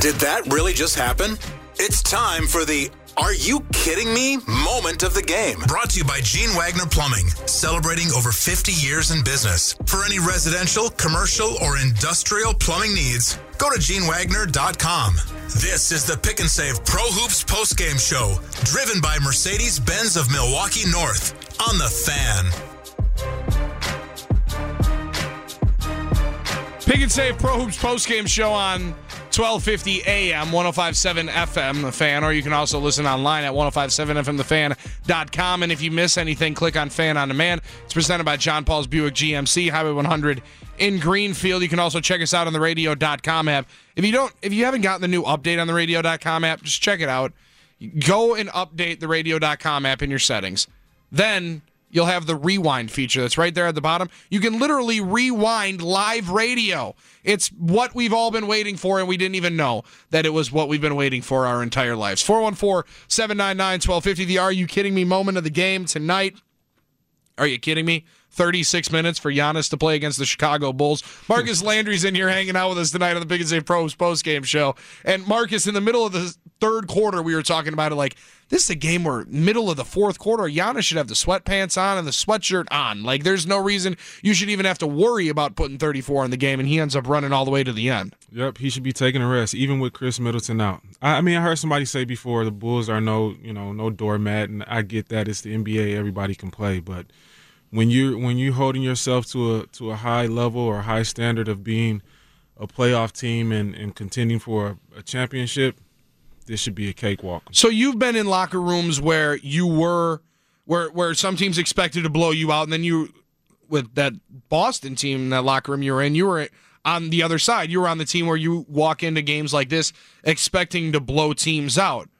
Did that really just happen? It's time for the are you kidding me? Moment of the game. Brought to you by Gene Wagner Plumbing, celebrating over 50 years in business. For any residential, commercial, or industrial plumbing needs, go to genewagner.com. This is the Pick and Save Pro Hoops postgame show, driven by Mercedes Benz of Milwaukee North on the fan. Pick and Save Pro Hoops postgame show on 1250 AM, 1057 FM, The Fan, or you can also listen online at 1057FMTheFan.com. And if you miss anything, click on Fan on Demand. It's presented by John Paul's Buick GMC, Highway 100 in Greenfield. You can also check us out on the radio.com app. If you don't, if you haven't gotten the new update on the radio.com app, just check it out. Go and update the radio.com app in your settings. Then you'll have the rewind feature that's right there at the bottom. You can literally rewind live radio. It's what we've all been waiting for, and we didn't even know that it was what we've been waiting for our entire lives. 414 799 1250. The Are You Kidding Me moment of the game tonight. Are you kidding me? 36 minutes for Giannis to play against the Chicago Bulls. Marcus <laughs> Landry's in here hanging out with us tonight on the Pick and Save Pros post game show. And Marcus, in the middle of the third quarter, we were talking about it like this is a game where middle of the fourth quarter, Giannis should have the sweatpants on and the sweatshirt on. Like there's no reason you should even have to worry about putting 34 in the game, and he ends up running all the way to the end. Yep, he should be taking a rest, even with Khris Middleton out. I, I mean, I heard somebody say before the Bulls are no, you know, no doormat, and I get that it's the NBA, everybody can play, but when you're when you're holding yourself to a to a high level or high standard of being a playoff team and, and contending for a championship, this should be a cakewalk. So you've been in locker rooms where you were where where some teams expected to blow you out and then you with that Boston team, that locker room you were in, you were on the other side. You were on the team where you walk into games like this expecting to blow teams out.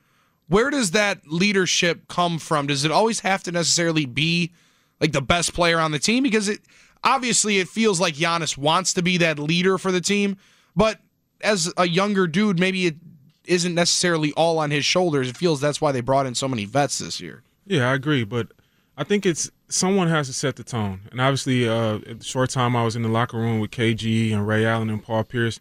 Where does that leadership come from? Does it always have to necessarily be like the best player on the team because it obviously it feels like Giannis wants to be that leader for the team, but as a younger dude, maybe it isn't necessarily all on his shoulders. It feels that's why they brought in so many vets this year. Yeah, I agree, but I think it's someone has to set the tone. And obviously, uh, short time I was in the locker room with KG and Ray Allen and Paul Pierce,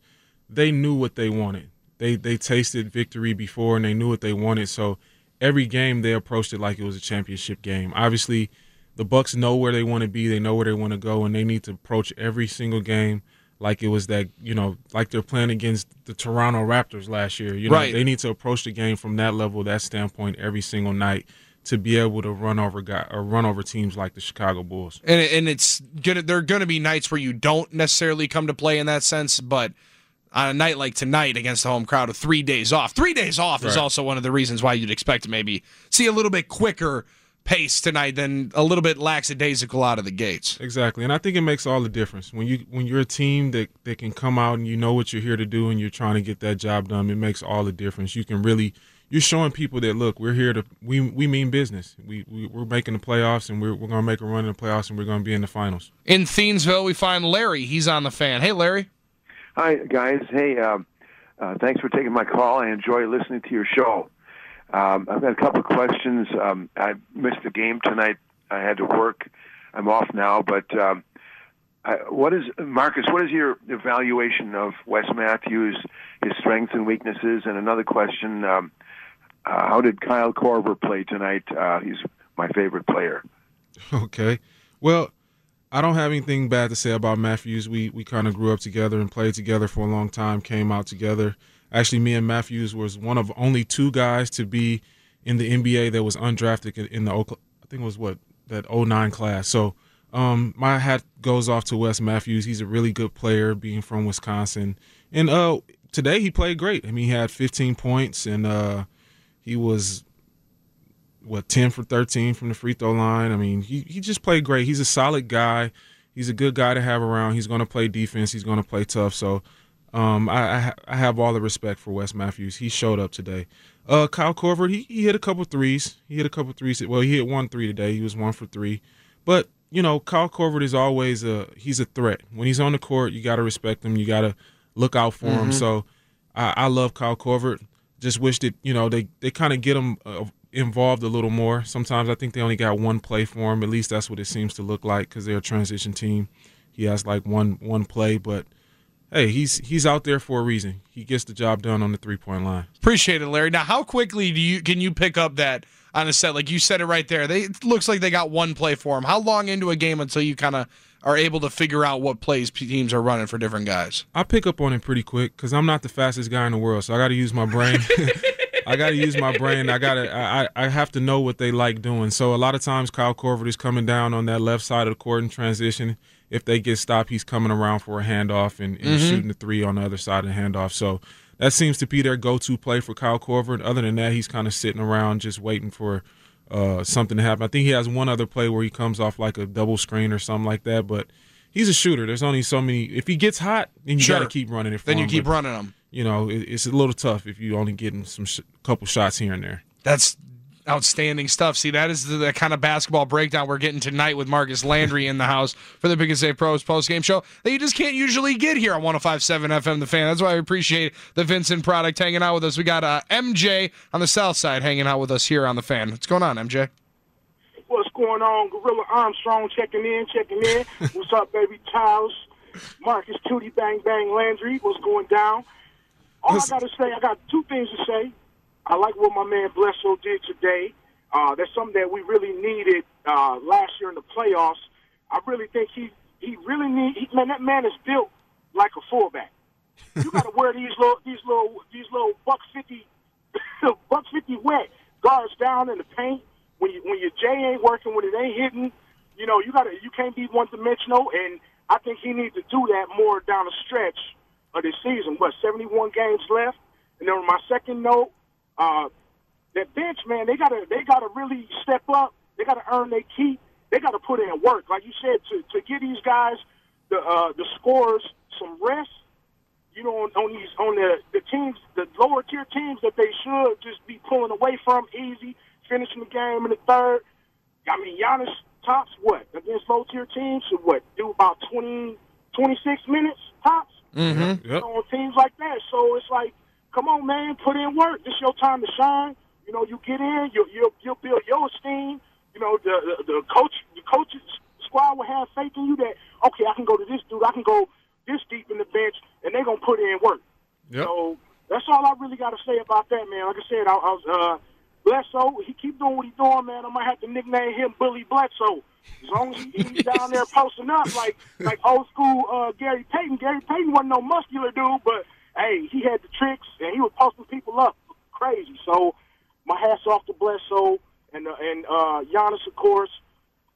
they knew what they wanted. They they tasted victory before and they knew what they wanted. So every game they approached it like it was a championship game. Obviously, the Bucks know where they want to be, they know where they want to go, and they need to approach every single game like it was that you know like they're playing against the Toronto Raptors last year. You know, right. they need to approach the game from that level, that standpoint, every single night to be able to run over guy or run over teams like the Chicago Bulls. And and it's gonna there are gonna be nights where you don't necessarily come to play in that sense, but on a night like tonight against the home crowd of three days off, three days off right. is also one of the reasons why you'd expect to maybe see a little bit quicker pace tonight than a little bit lackadaisical out of the gates. Exactly, and I think it makes all the difference when you when you're a team that that can come out and you know what you're here to do and you're trying to get that job done. It makes all the difference. You can really you're showing people that look, we're here to we we mean business. We, we are making the playoffs and we're we're going to make a run in the playoffs and we're going to be in the finals. In Thiensville, we find Larry. He's on the fan. Hey, Larry. Hi guys. Hey, um, uh, thanks for taking my call. I enjoy listening to your show. Um, I've got a couple of questions. Um, I missed the game tonight. I had to work. I'm off now, but um, I, what is Marcus? What is your evaluation of Wes Matthews, his strengths and weaknesses? And another question: um, uh, How did Kyle Korver play tonight? Uh, he's my favorite player. <laughs> Okay, well, I don't have anything bad to say about Matthews. We we kind of grew up together and played together for a long time. Came out together. Actually, me and Matthews was one of only two guys to be in the NBA that was undrafted in the I think it was what that 09 class. So um, my hat goes off to Wes Matthews. He's a really good player, being from Wisconsin. And uh, today he played great. I mean, he had 15 points and uh, he was what 10 for 13 from the free throw line. I mean, he he just played great. He's a solid guy. He's a good guy to have around. He's going to play defense. He's going to play tough. So um, I, I have all the respect for Wes Matthews. He showed up today. Uh, Kyle Korver, he, he hit a couple threes. He hit a couple threes. Well, he hit one three today. He was one for three. But you know, Kyle Korver is always a he's a threat. When he's on the court, you got to respect him. You got to look out for mm-hmm. him. So I, I, love Kyle Korver. Just wish that you know they they kind of get him uh, involved a little more. Sometimes I think they only got one play for him. At least that's what it seems to look like because they're a transition team. He has like one one play, but hey, he's he's out there for a reason. He gets the job done on the three point line. Appreciate it, Larry. Now, how quickly do you can you pick up that on a set? Like you said it right there. They it looks like they got one play for him. How long into a game until you kind of are able to figure out what plays teams are running for different guys? I pick up on it pretty quick because I'm not the fastest guy in the world, so I got <laughs> to use my brain. I got to use my brain. I got to. I, I have to know what they like doing. So a lot of times, Kyle Korver is coming down on that left side of the court in transition if they get stopped, he's coming around for a handoff and, and mm-hmm. shooting the three on the other side of the handoff. So that seems to be their go-to play for Kyle Korver. Other than that, he's kind of sitting around just waiting for uh, something to happen. I think he has one other play where he comes off like a double screen or something like that, but he's a shooter. There's only so many. If he gets hot, then you sure. got to keep running it. then you him. keep but, running him. You know, it, it's a little tough if you only getting some sh- couple shots here and there. That's outstanding stuff. See, that is the, the, kind of basketball breakdown we're getting tonight with Marcus Landry in the house for the Pick and Save Pros post game show that you just can't usually get here on 105.7 FM The Fan. That's why I appreciate the Vincent product hanging out with us. We got uh, MJ on the south side hanging out with us here on The Fan. What's going on, MJ? What's going on? Gorilla Armstrong checking in, checking in. <laughs> What's up, baby? Charles, Marcus Tootie Bang Bang Landry. What's going down? All I got to say, I got two things to say. I like what my man Bledsoe did today. Uh, that's something that we really needed uh, last year in the playoffs. I really think he he really need he, man. That man is built like a fullback. You got to <laughs> wear these little these little these little buck fifty <laughs> buck fifty wet guards down in the paint when you when your J ain't working when it ain't hitting. You know you got to you can't be one dimensional, and I think he needs to do that more down the stretch of this season. What seventy one games left, and then my second note uh, that bench, man, they gotta they gotta really step up. They gotta earn their keep. They gotta put in work, like you said, to to give these guys the uh, the scores some rest. You know, on, on these on the the teams, the lower tier teams that they should just be pulling away from easy, finishing the game in the third. I mean, Giannis tops what against low tier teams should what do about 20, 26 minutes tops. Mm-hmm. Yep. on teams like that. So it's like Come on, man, put in work. This your time to shine. You know, you get in, you you you build your esteem. You know, the, the the coach the coaches squad will have faith in you that okay, I can go to this dude, I can go this deep in the bench, and they're gonna put in work. Yep. So that's all I really got to say about that, man. Like I said, I, I was uh, Bledsoe. He keep doing what he's doing, man. I might have to nickname him Billy Bledsoe. As long as he's <laughs> down there posting up like like old school uh, Gary Payton. Gary Payton wasn't no muscular dude, but hey, he had the tricks and he was posting people up crazy. So my hats off to Bledsoe and uh, and uh, Giannis, of course.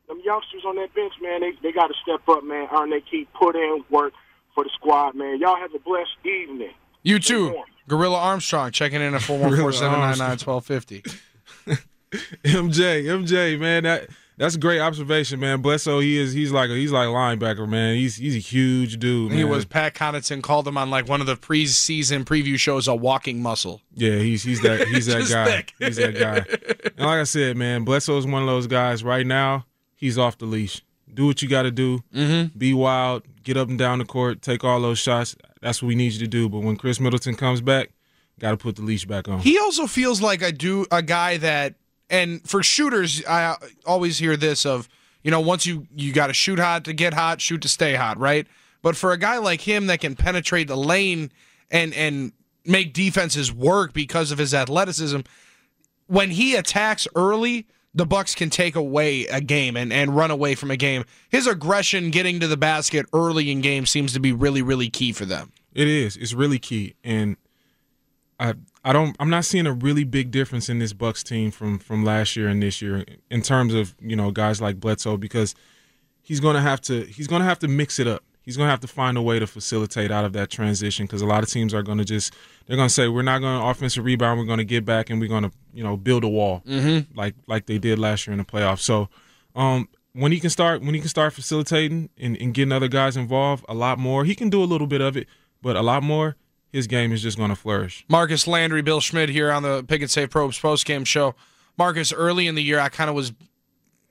Them youngsters on that bench, man, they they got to step up, man. Earn they keep, put in work for the squad, man. Y'all have a blessed evening. You too. Gorilla Armstrong checking in at 414-799-1250. MJ, MJ, man, that that's a great observation, man. Bledsoe, he is he's like a, he's like a linebacker, man. He's he's a huge dude. Man. He was Pat Connaughton called him on like one of the preseason preview shows a walking muscle. Yeah, he's he's that he's that <laughs> guy. He's that guy. And like I said, man, Bledsoe is one of those guys. Right now, he's off the leash. Do what you got to do. Mm-hmm. Be wild. Get up and down the court. Take all those shots. That's what we need you to do. But when Khris Middleton comes back, got to put the leash back on. He also feels like a do a guy that and for shooters, I always hear this of, you know, once you you got to shoot hot to get hot, shoot to stay hot, right? But for a guy like him that can penetrate the lane and and make defenses work because of his athleticism, when he attacks early, the Bucks can take away a game and, and run away from a game. His aggression getting to the basket early in game seems to be really, really key for them. It is. It's really key. And I I don't I'm not seeing a really big difference in this Bucks team from from last year and this year in terms of you know guys like Bledsoe because he's going to have to he's going to have to mix it up. He's going to have to find a way to facilitate out of that transition because a lot of teams are going to just they're going to say we're not going to offensive rebound. We're going to get back and we're going to you know build a wall Mhm. like like they did last year in the playoffs. So um, when he can start when he can start facilitating and, and getting other guys involved a lot more, he can do a little bit of it, but a lot more, his game is just going to flourish. Marcus Landry, Bill Schmidt here on the Pick and Save Pro Hoops postgame show. Marcus, early in the year, I kind of was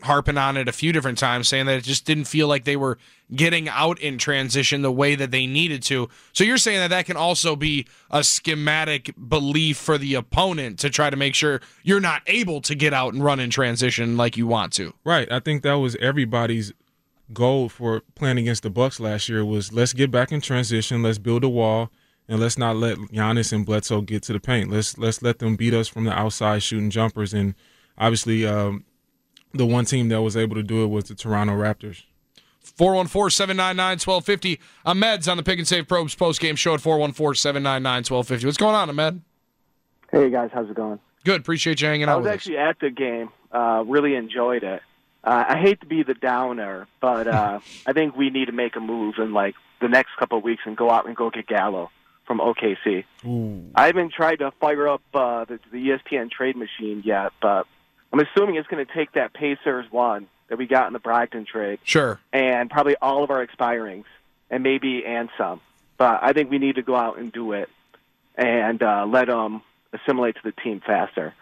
harping on it a few different times, saying that it just didn't feel like they were getting out in transition the way that they needed to. So you're saying that that can also be a schematic belief for the opponent to try to make sure you're not able to get out and run in transition like you want to. Right. I think that was everybody's goal for playing against the Bucks last year was let's get back in transition, let's build a wall, and let's not let Giannis and Bledsoe get to the paint. Let's let's let them beat us from the outside shooting jumpers. And obviously, um, the one team that was able to do it was the Toronto Raptors. 414 799 1250. Ahmed's on the Pick and Save Pro Hoops postgame show at 414 799 1250. What's going on, Ahmed? Hey guys, how's it going? Good. Appreciate you hanging out I out was with us. actually at the game. Uh, really enjoyed it. Uh, I hate to be the downer, but uh, <laughs> I think we need to make a move in like the next couple of weeks and go out and go get Gallo from OKC. I haven't tried to fire up uh, the, the ESPN trade machine yet, but I'm assuming it's going to take that Pacers one that we got in the Brogdon trade Sure. and probably all of our expirings and maybe and some. But I think we need to go out and do it and uh, let them assimilate to the team faster.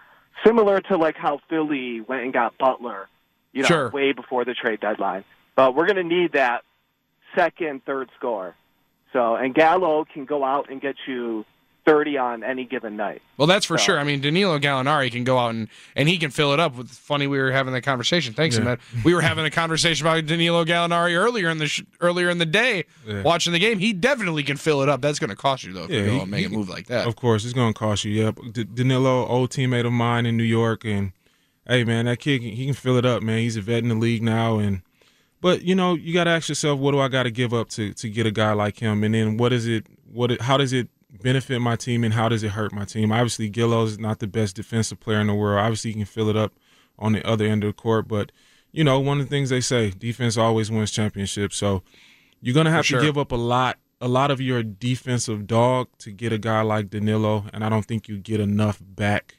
Similar to like how Philly went and got Butler, you know, Sure. way before the trade deadline. But we're going to need that second, third score. So, and Gallo can go out and get you 30 on any given night. Well, that's for sure. I mean, Danilo Gallinari can go out and, and he can fill it up. With funny, we were having that conversation. Thanks, Yeah. Ahmed. We were having a conversation about Danilo Gallinari earlier in the sh- earlier in the day, Yeah. watching the game. He definitely can fill it up. That's going to cost you though if you go he- and make he- a move like that. Of course, it's going to cost you. Yep. D- Danilo, old teammate of mine in New York, and hey, man, that kid he can fill it up, man. He's a vet in the league now, and but you know you got to ask yourself, what do I got to give up to to get a guy like him, and then what is it? What it, how does it benefit my team, and how does it hurt my team? Obviously, Gallo is not the best defensive player in the world. Obviously, he can fill it up on the other end of the court, but you know one of the things they say, defense always wins championships. So you're gonna have sure. to give up a lot a lot of your defensive dog to get a guy like Danilo, and I don't think you get enough back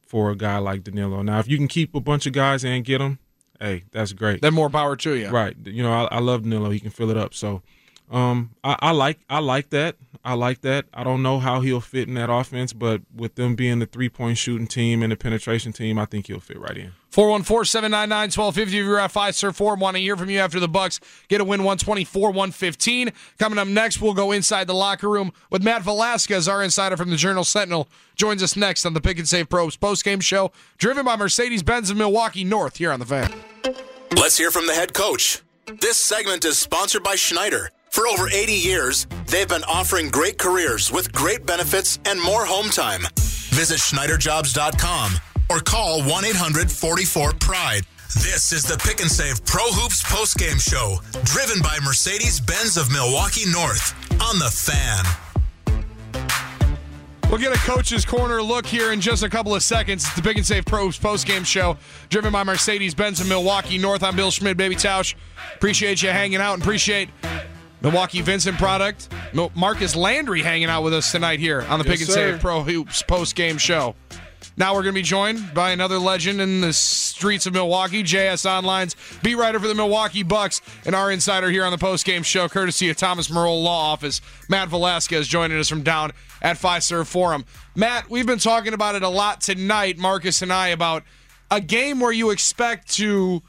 for a guy like Danilo. Now, if you can keep a bunch of guys and get them, hey, that's great. Then more power to you. Right. You know, I, I love Danilo. He can fill it up. So, um, I, I like I like that. I like that. I don't know how he'll fit in that offense, but with them being the three point shooting team and the penetration team, I think he'll fit right in. 414-799-1250 if you're at Fiserv Forum want to hear from you after the bucks get a win 124 115 coming up next we'll go inside the locker room with matt velazquez our insider from the journal sentinel joins us next on the pick and save pro hoops post-game show driven by mercedes-benz of milwaukee north here on the fan Let's hear from the head coach. This segment is sponsored by Schneider. For over 80 years, they've been offering great careers with great benefits and more home time. Visit SchneiderJobs.com or call 1 800 44 Pride. This is the Pick and Save Pro Hoops postgame show, driven by Mercedes Benz of Milwaukee North on the fan. We'll get a coach's corner look here in just a couple of seconds. It's the Pick and Save Pro Hoops post-game show, driven by Mercedes-Benz in Milwaukee North. I'm Bill Schmidt, Baby Tausch. Appreciate you hanging out and appreciate Milwaukee Vincent product. Marcus Landry hanging out with us tonight here on the Yes, Pick and sir. Save Pro Hoops post-game show. Now we're going to be joined by another legend in the streets of Milwaukee, JS Online's beat writer for the Milwaukee Bucks, and our insider here on the post-game show, courtesy of Thomas Merle Law Office, Matt Velazquez, joining us from down at Fiserv Forum. Matt, we've been talking about it a lot tonight, Marcus and I, about a game where you expect to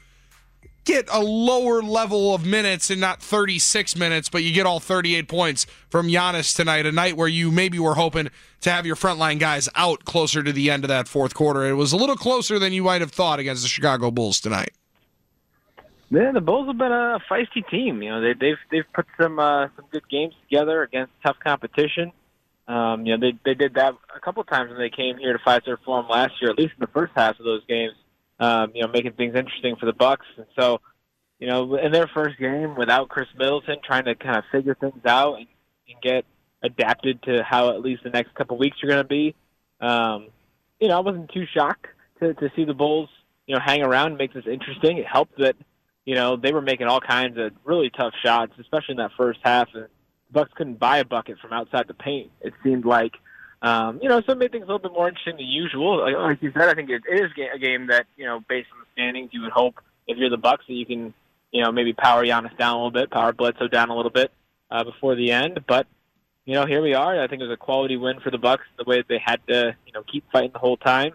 get a lower level of minutes and not 36 minutes, but you get all 38 points from Giannis tonight, a night where you maybe were hoping to have your frontline guys out closer to the end of that fourth quarter. It was a little closer than you might have thought against the Chicago Bulls tonight. Yeah, the Bulls have been a feisty team. You know, they, they've they've put some uh, some good games together against tough competition. Um, you know, they they did that a couple times when they came here to Fiserv Forum last year, at least in the first half of those games. Um, you know, making things interesting for the Bucks, and so you know, in their first game without Khris Middleton, trying to kind of figure things out and, and get adapted to how at least the next couple weeks are going to be. Um, you know, I wasn't too shocked to, to see the Bulls, you know, hang around and make this interesting. It helped that, you know, they were making all kinds of really tough shots, especially in that first half. And the Bucks couldn't buy a bucket from outside the paint. It seemed like, um, you know, so it made things a little bit more interesting than usual. Like, like you said, I think it, it is a game that, you know, based on the standings, you would hope if you're the Bucks that you can, you know, maybe power Giannis down a little bit, power Bledsoe down a little bit uh, before the end. But you know, here we are. I think it was a quality win for the Bucks. The way that they had to, you know, keep fighting the whole time,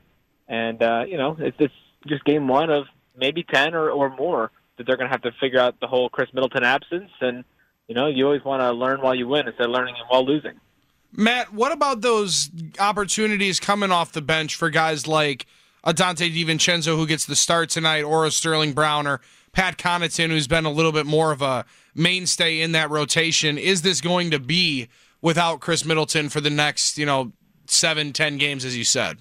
and uh, you know, it's just just game one of maybe ten or or more that they're going to have to figure out the whole Khris Middleton absence. And you know, you always want to learn while you win instead of learning while losing. Matt, what about those opportunities coming off the bench for guys like Donte DiVincenzo, who gets the start tonight, or a Sterling Brown, or Pat Connaughton, who's been a little bit more of a mainstay in that rotation? Is this going to be without Khris Middleton for the next, you know, seven, ten games, as you said.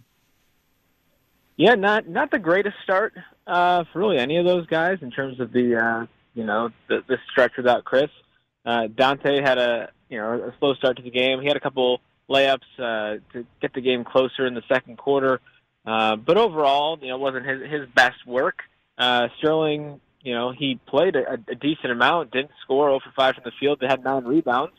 Yeah, not not the greatest start uh, for really any of those guys in terms of the uh, you know the, the stretch without Khris. Uh, Donte had a you know a slow start to the game. He had a couple layups uh, to get the game closer in the second quarter, uh, but overall, you know, wasn't his his best work. Uh, Sterling, you know, he played a, a decent amount, didn't score over five from the field. They had nine rebounds.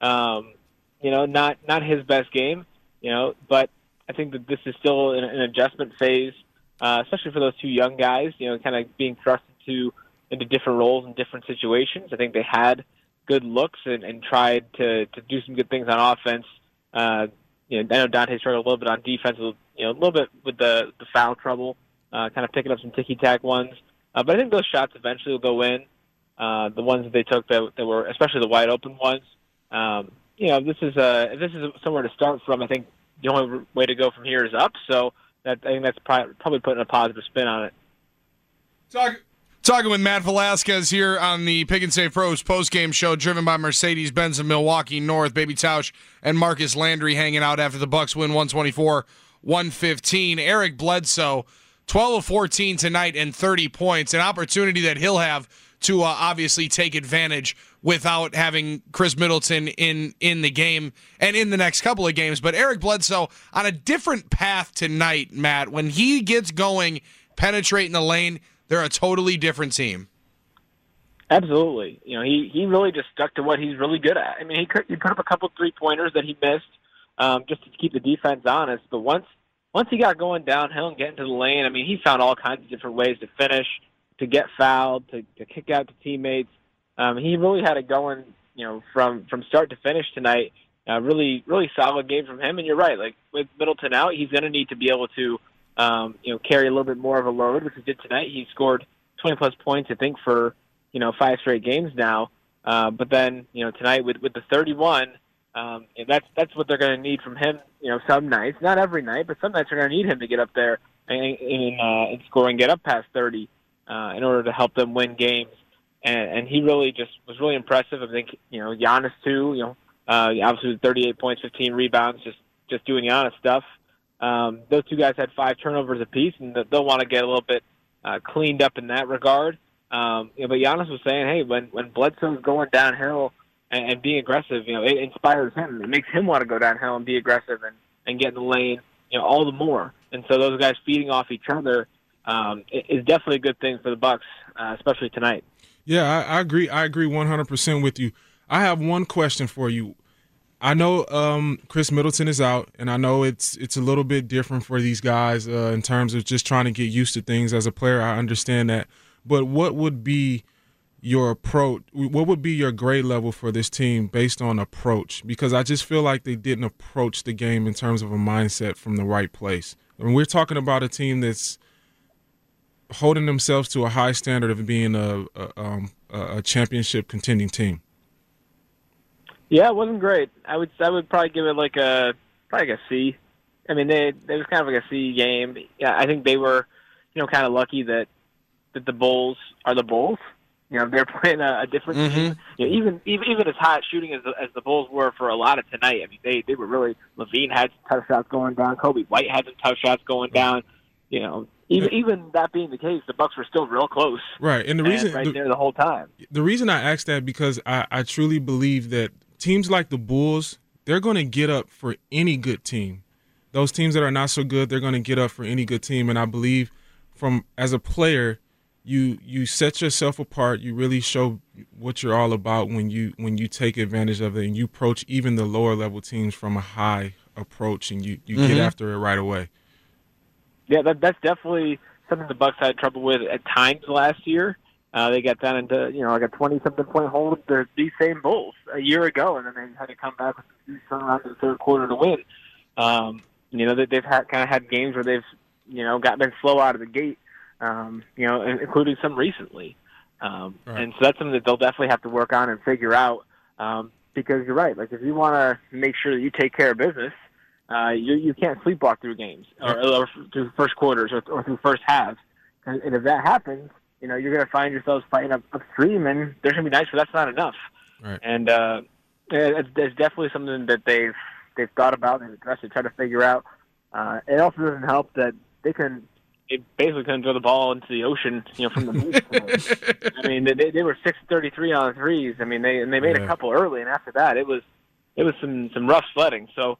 Um, you know, not not his best game. You know, but I think that this is still an, an adjustment phase, uh, especially for those two young guys. You know, kind of being thrust into into different roles and different situations. I think they had good looks and, and tried to to do some good things on offense. Uh, you know, I know Donte struggled a little bit on defense, you know, a little bit with the the foul trouble, uh, kind of picking up some ticky tack ones. Uh, but I think those shots eventually will go in. Uh, the ones that they took that, that were, especially the wide open ones. Um, you know, this is a if this is somewhere to start from. I think the only way to go from here is up. So that I think that's probably putting a positive spin on it. Talk, talking with Matt Velazquez here on the Pick and Save Pros post game show, driven by Mercedes Benz of Milwaukee North. Baby Tausch and Marcus Landry hanging out after the Bucks win 124 115. Eric Bledsoe, 12 of 14 tonight and 30 points. An opportunity that he'll have to uh, obviously take advantage without having Khris Middleton in in the game and in the next couple of games. But Eric Bledsoe on a different path tonight, Matt. When he gets going, penetrating the lane, they're a totally different team. Absolutely, you know he he really just stuck to what he's really good at. I mean, he could, he put up a couple three pointers that he missed um, just to keep the defense honest. But once once he got going downhill and getting to the lane, I mean, he found all kinds of different ways to finish to get fouled, to, to kick out to teammates. Um, he really had it going, you know, from from start to finish tonight. Uh, really, really solid game from him. And you're right, like with Middleton out, he's going to need to be able to, um, you know, carry a little bit more of a load, which he did tonight. He scored 20 plus points, I think, for you know five straight games now. Uh, but then, you know, tonight with with the 31, um, and that's that's what they're going to need from him. You know, some nights, not every night, but some nights they're going to need him to get up there and and, uh, and score and get up past 30 uh, in order to help them win games. And, and he really just was really impressive. I think you know Giannis too. You know, uh, obviously with 38 points, 15 rebounds, just just doing Giannis stuff. Um, those two guys had five turnovers apiece, and they'll want to get a little bit uh, cleaned up in that regard. Um, you know, but Giannis was saying, hey, when when Bledsoe's going downhill and, and being aggressive, you know, it inspires him. It makes him want to go downhill and be aggressive and and get in the lane, you know, all the more. And so those guys feeding off each other um, is definitely a good thing for the Bucks, uh, especially tonight. Yeah, I, I, agree. I agree 100% with you. I have one question for you. I know um, Khris Middleton is out, and I know it's it's a little bit different for these guys uh, in terms of just trying to get used to things as a player. I understand that, but what would be your approach? What would be your grade level for this team based on approach? Because I just feel like they didn't approach the game in terms of a mindset from the right place. And we're talking about a team that's holding themselves to a high standard of being a a, um, a championship contending team. Yeah, it wasn't great. I would I would probably give it like a probably like a C. I mean, they it was kind of like a C game. Yeah, I think they were, you know, kind of lucky that that the Bulls are the Bulls. You know, they're <laughs> playing a, a different mm-hmm. team. You know, even even even as hot shooting as the, as the Bulls were for a lot of tonight. I mean, they they were really. LaVine had some tough shots going down. Coby White had some tough shots going down. You know, even even that being the case, the Bucks were still real close. Right, and the reason right the, there the whole time. The reason I asked that because I, I truly believe that teams like the Bulls they're going to get up for any good team. Those teams that are not so good, they're going to get up for any good team. And I believe, from as a player, you you set yourself apart. You really show what you're all about when you when you take advantage of it and you approach even the lower level teams from a high approach and you you Mhm. get after it right away. Yeah, that, that's definitely something the Bucks had trouble with at times last year. Uh, they got down into you know like a twenty something point hole with the, these same Bulls a year ago, and then they had to come back with a huge turnaround in the third quarter to win. Um, you know they, they've had kind of had games where they've you know got been slow out of the gate. Um, you know, including some recently. Um, Right. And so that's something that they'll definitely have to work on and figure out. Um, because you're right. Like if you want to make sure that you take care of business, uh, you you can't sleepwalk through games or, or through first quarters or, or through first halves. And, and if that happens, you know you're going to find yourselves fighting up upstream, and there's going to be nights where that's not enough. Right. And uh, yeah, it's, it's definitely something that they've they've thought about and addressed to try to figure out. Uh, it also doesn't help that they can they basically couldn't throw the ball into the ocean, you know, from the beach. <laughs> I mean, they they were six thirty three on threes. I mean, they and they made a couple early, and after that, it was it was some some rough sledding. So,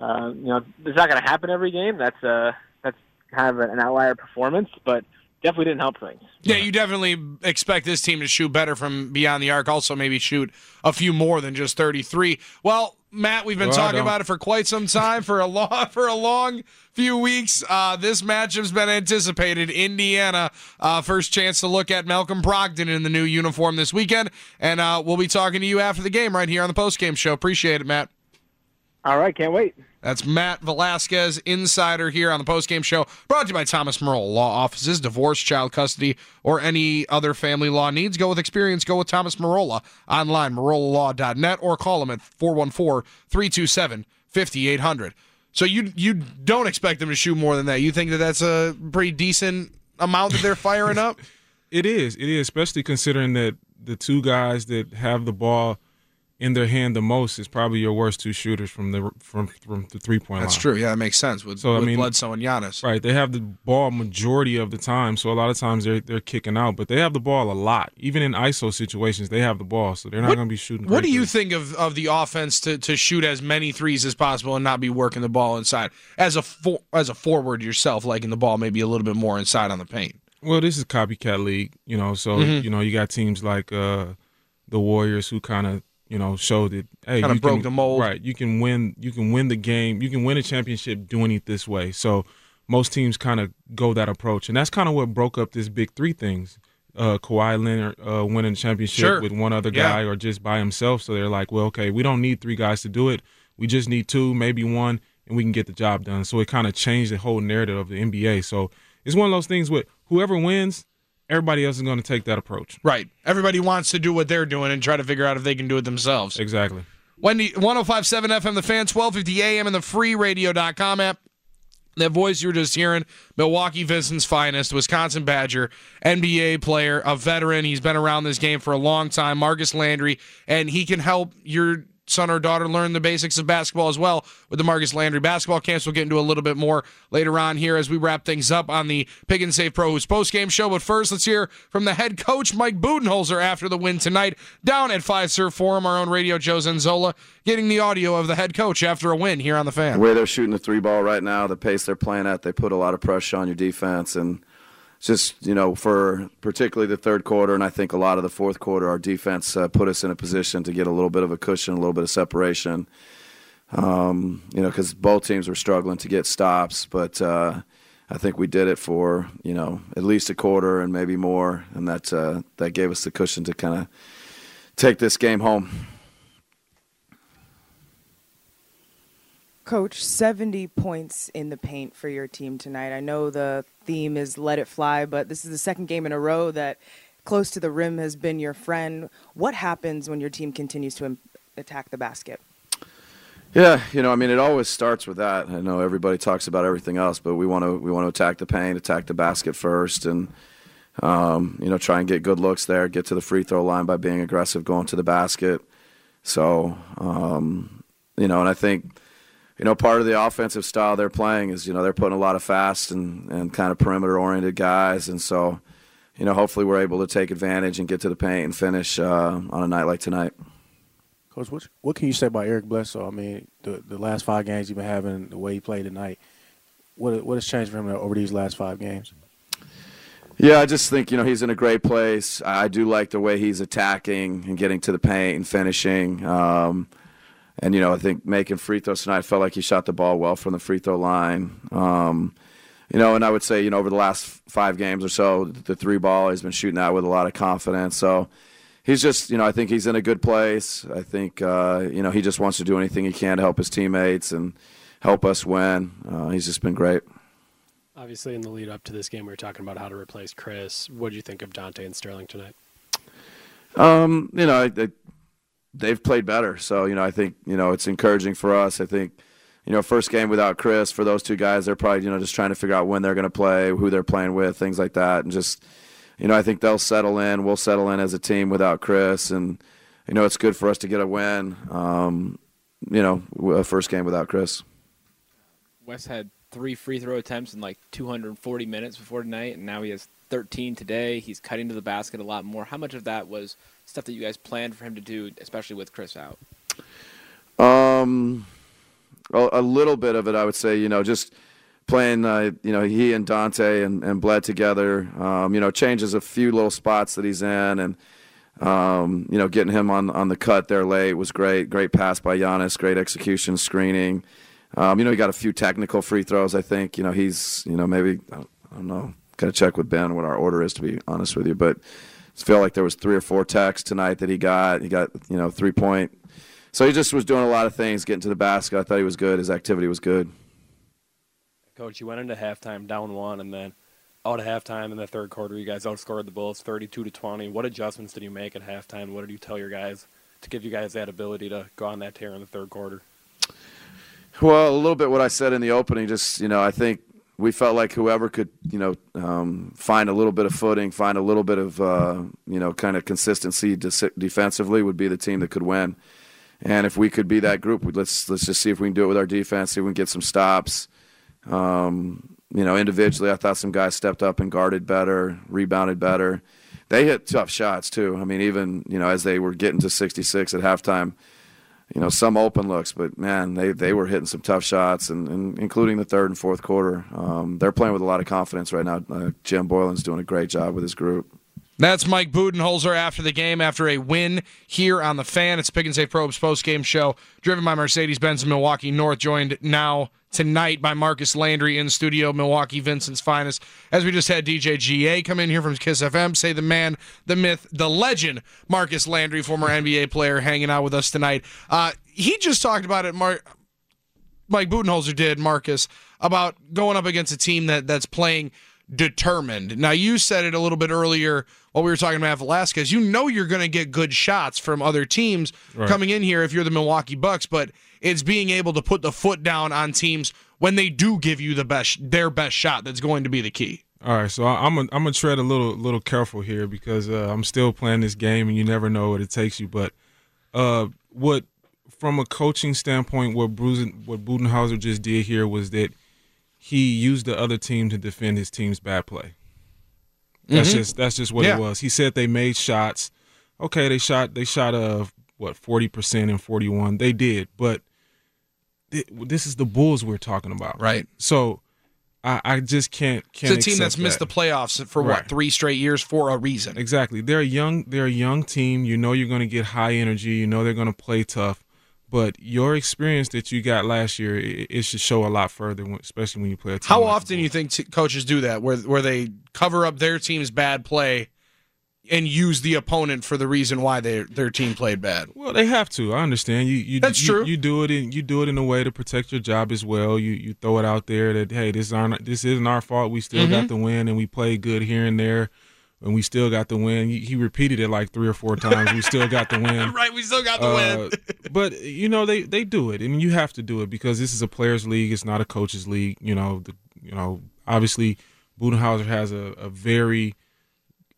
uh, you know, it's not going to happen every game. That's uh that's kind of an outlier performance, but definitely didn't help things. Yeah, you definitely expect this team to shoot better from beyond the arc. Also, maybe shoot a few more than just 33. Well, Matt, we've been Well, talking about it for quite some time, for a long, <laughs> for a long few weeks. Uh, this matchup's been anticipated. Indiana, uh, first chance to look at Malcolm Brogdon in the new uniform this weekend, and uh, we'll be talking to you after the game right here on the post game show. Appreciate it, Matt. All right, can't wait. That's Matt Velazquez, insider here on the postgame show, brought to you by Thomas Merle Law Offices, divorce, child custody, or any other family law needs. Go with experience. Go with Thomas Marola online, marolalaw.net, or call him at 414-327-5800. So you you don't expect them to shoot more than that. You think that that's a pretty decent amount that they're firing up? <laughs> It is. It is, especially considering that the two guys that have the ball in their hand the most is probably your worst two shooters from the from from the three point line. That's true. Yeah, that makes sense with, So, I with mean- Bledsoe and Giannis. Right, they have the ball majority of the time, so a lot of times they're they're kicking out, but they have the ball a lot. Even in ISO situations, they have the ball, so they're not going to be shooting. What do you threes. think of, of the offense to, to shoot as many threes as possible and not be working the ball inside as a for, as a forward yourself, liking the ball maybe a little bit more inside on the paint? Well, this is copycat league, you know. So Mhm. you know you got teams like uh, the Warriors who kind of you know showed that hey, Kinda you broke can- the mold. Right, you can win. You can win the game. You can win a championship doing it this way. So most teams kind of go that approach, and that's kind of what broke up this big three things. Uh, Kawhi Leonard uh, winning a championship Sure. with one other Yeah. guy or just by himself. So they're like, well, okay, we don't need three guys to do it. We just need two, maybe one, and we can get the job done. So it kind of changed the whole narrative of the NBA. So it's one of those things with whoever wins, everybody else is going to take that approach. Right. Everybody wants to do what they're doing and try to figure out if they can do it themselves. Exactly. Wendy, 1057 FM, the fan, 1250 AM, and the freeradio.com app. That voice you were just hearing, Milwaukee Vincent's finest, Wisconsin Badger, NBA player, a veteran. He's been around this game for a long time, Marcus Landry, and he can help your son or daughter learn the basics of basketball as well with the Marcus Landry basketball camps. We'll get into a little bit more later on here as we wrap things up on the Pick and Save Pro Hoops post game show. But first, let's hear from the head coach, Mike Budenholzer, after the win tonight down at Fiserv Forum. Our own radio, Joe Zenzola, getting the audio of the head coach after a win here on the fan. The way they're shooting the three ball right now, the pace they're playing at, they put a lot of pressure on your defense, and just you know for particularly the third quarter, and I think a lot of the fourth quarter, our defense uh, put us in a position to get a little bit of a cushion, a little bit of separation. Um, you know, because both teams were struggling to get stops, but uh, I think we did it for you know at least a quarter and maybe more, and that uh, that gave us the cushion to kind of take this game home. Coach, 70 points in the paint for your team tonight. I know the theme is let it fly, but this is the second game in a row that close to the rim has been your friend. What happens when your team continues to attack the basket? Yeah, you know, I mean, it always starts with that. I know everybody talks about everything else, but we want to we want to attack the paint, attack the basket first, and um, you know, try and get good looks there, get to the free throw line by being aggressive, going to the basket. So, um, you know, and I think you know part of the offensive style they're playing is you know they're putting a lot of fast and and kind of perimeter oriented guys, and so you know hopefully we're able to take advantage and get to the paint and finish uh, on a night like tonight. Coach, what, what can you say about Eric Bledsoe? I mean, the the last five games he's been having, the way he played tonight, what what has changed for him over these last five games? Yeah, I just think you know he's in a great place. I do like the way he's attacking and getting to the paint and finishing. Um, and you know, I think making free throws tonight I felt like he shot the ball well from the free throw line. Um, you know, and I would say you know over the last five games or so, the three ball he's been shooting that with a lot of confidence. So he's just, you know, I think he's in a good place. I think, uh, you know, he just wants to do anything he can to help his teammates and help us win. Uh, he's just been great. Obviously, in the lead up to this game, we were talking about how to replace Khris. What do you think of Donte and Sterling tonight? Um, you know, they, they've played better. So, you know, I think, you know, it's encouraging for us. I think, you know, first game without Khris, for those two guys, they're probably, you know, just trying to figure out when they're going to play, who they're playing with, things like that. And just, you know, I think they'll settle in. We'll settle in as a team without Khris. And, you know, it's good for us to get a win, um, you know, a first game without Khris. Wes had three free throw attempts in like 240 minutes before tonight, and now he has 13 today. He's cutting to the basket a lot more. How much of that was stuff that you guys planned for him to do, especially with Khris out? Um, a, a little bit of it, I would say. You know, just playing. Uh, you know, he and Donte and, and Bled together. Um, you know, changes a few little spots that he's in, and um, you know, getting him on on the cut there late was great. Great pass by Giannis. Great execution, screening. Um, you know, he got a few technical free throws. I think. You know, he's. You know, maybe I don't know. Got to check with Ben what our order is to be honest with you, but I feel like there was three or four techs tonight that he got. He got you know three point. So he just was doing a lot of things, getting to the basket. I thought he was good. His activity was good. Coach, you went into halftime down one, and then out of halftime in the third quarter, you guys outscored the Bulls 32 to 20. What adjustments did you make at halftime? What did you tell your guys to give you guys that ability to go on that tear in the third quarter? Well, a little bit what I said in the opening. Just you know, I think we felt like whoever could you know um, find a little bit of footing, find a little bit of uh, you know kind of consistency de- defensively would be the team that could win. And if we could be that group, let's let's just see if we can do it with our defense. See if we can get some stops. Um, you know, individually, I thought some guys stepped up and guarded better, rebounded better. They hit tough shots too. I mean, even you know as they were getting to 66 at halftime, you know some open looks, but man, they they were hitting some tough shots, and, and including the third and fourth quarter. Um, they're playing with a lot of confidence right now. Uh, Jim Boylan's doing a great job with his group. That's Mike Budenholzer after the game, after a win here on the fan. It's Pick and Save Pro Hoops post game show, driven by Mercedes Benz Milwaukee North, joined now tonight by Marcus Landry in studio, Milwaukee Vincent's finest. As we just had DJ GA come in here from Kiss FM, say the man, the myth, the legend, Marcus Landry, former NBA player, hanging out with us tonight. Uh, he just talked about it, Mark. Mike Budenholzer did, Marcus, about going up against a team that that's playing determined. Now, you said it a little bit earlier while we were talking about Velazquez. You know you're going to get good shots from other teams right. coming in here if you're the Milwaukee Bucks, but it's being able to put the foot down on teams when they do give you the best their best shot that's going to be the key. All right, so I'm gonna I'm gonna tread a little little careful here because uh, I'm still playing this game and you never know what it takes you. But uh, what from a coaching standpoint, what Bruce, what Budenholzer just did here was that he used the other team to defend his team's bad play. That's mm-hmm. just that's just what yeah. it was. He said they made shots. Okay, they shot they shot a uh, what forty percent and forty one. They did, but this is the Bulls we're talking about, right? So I, I just can't. can't it's a team that's that. missed the playoffs for right. what three straight years for a reason. Exactly. They're a young. They're a young team. You know you're going to get high energy. You know they're going to play tough. But your experience that you got last year, it, it should show a lot further, especially when you play a team. How like often do you think t- coaches do that, where where they cover up their team's bad play and use the opponent for the reason why their their team played bad? Well, they have to. I understand. You, you that's you, true. You do it in you do it in a way to protect your job as well. You you throw it out there that hey, this is our, this isn't our fault. We still mm-hmm. got the win, and we played good here and there and we still got the win. He repeated it like three or four times. We still got the <laughs> win. right, we still got the uh, win. <laughs> but you know they they do it, and you have to do it because this is a players' league. It's not a coaches' league. You know, the, you know, obviously Budenholzer has a, a very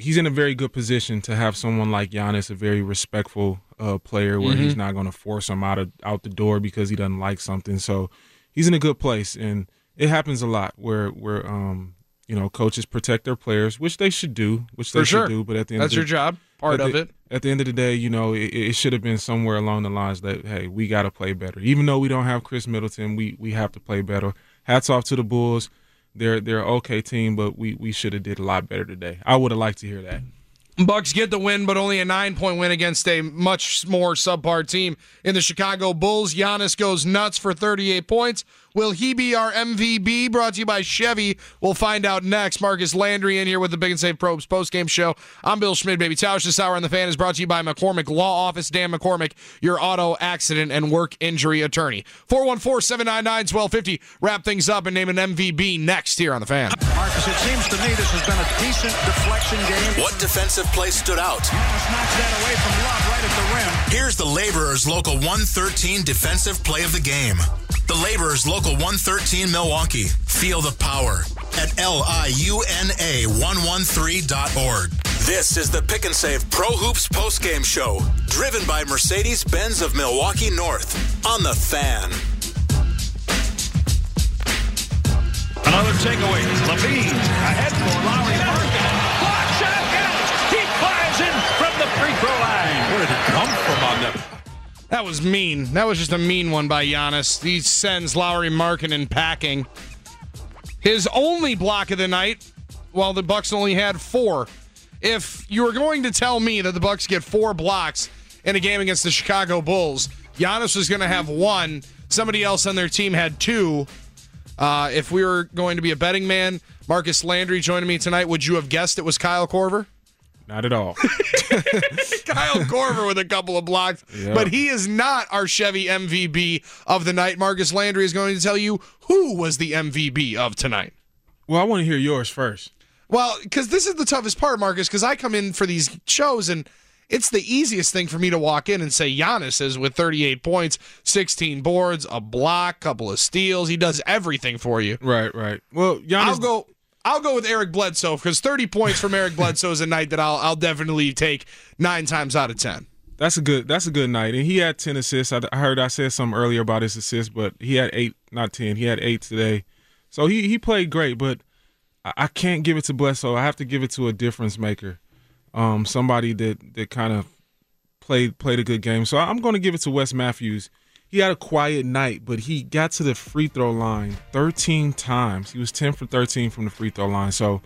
he's in a very good position to have someone like Giannis, a very respectful uh, player, where mm-hmm. he's not going to force him out of out the door because he doesn't like something. So he's in a good place, and it happens a lot where where um you know, coaches protect their players, which they should do, which they For should sure. do. But at the end, that's of the, your job, part of the, it. at the end of the day, you know, it, it should have been somewhere along the lines that hey, we got to play better. Even though we don't have Khris Middleton, we we have to play better. Hats off to the Bulls. They're they're okay team, but we we should have did a lot better today. I would have liked to hear that. Bucks get the win, but only a nine point win against a much more subpar team in the Chicago Bulls. Giannis goes nuts for 38 points. Will he be our MVP? Brought to you by Chevy. We'll find out next. Marcus Landry in here with the Pick and Save Pro Hoops postgame show. I'm Bill Schmidt, baby. Tausch this hour on the fan is brought to you by McCormick Law Office. Dan McCormick, your auto accident and work injury attorney. 414 799 1250. Wrap things up and name an MVP next here on the fan. Marcus, it seems to me this has been a decent deflection game. What defensive play stood out? Giannis knocks that away from Love right at the rim. Here's the Laborers Local 113 defensive play of the game. The Laborers Local 113 Milwaukee. Feel the power at liuna113.org. This is the Pick and Save Pro Hoops postgame show, driven by Mercedes Benz of Milwaukee North on the fan. Another takeaway. LaVine ahead for Lauri Markkanen. That? Was mean. That was just a mean one by Giannis. He sends Lauri Markkanen in packing. His only block of the night, while the Bucks only had four. If you were going to tell me that the Bucks get four blocks in a game against the Chicago Bulls, Giannis was going to have one. Somebody else on their team had two. Uh, if we were going to be a betting man, Marcus Landry joining me tonight, would you have guessed it was Kyle Korver? Not at all. <laughs> Kyle Korver with a couple of blocks, Yeah. but he is not our Chevy MVP of the night. Marcus Landry is going to tell you who was the MVP of tonight. Well, I want to hear yours first. Well, because this is the toughest part, Marcus, because I come in for these shows and it's the easiest thing for me to walk in and say Giannis is with 38 points, 16 boards, a block, couple of steals. He does everything for you. Right, right. Well, Giannis. I'll go. I'll go with Eric Bledsoe because 30 points from Eric Bledsoe is a night that I'll I'll definitely take nine times out of ten. That's a good. That's a good night, and he had ten assists. I, I heard I said something earlier about his assists, but he had eight, not ten. He had eight today, so he he played great. But I, I can't give it to Bledsoe. I have to give it to a difference maker, um, somebody that that kind of played played a good game. So I'm going to give it to Wes Matthews. He had a quiet night, but he got to the free throw line 13 times. He was 10 for 13 from the free throw line. So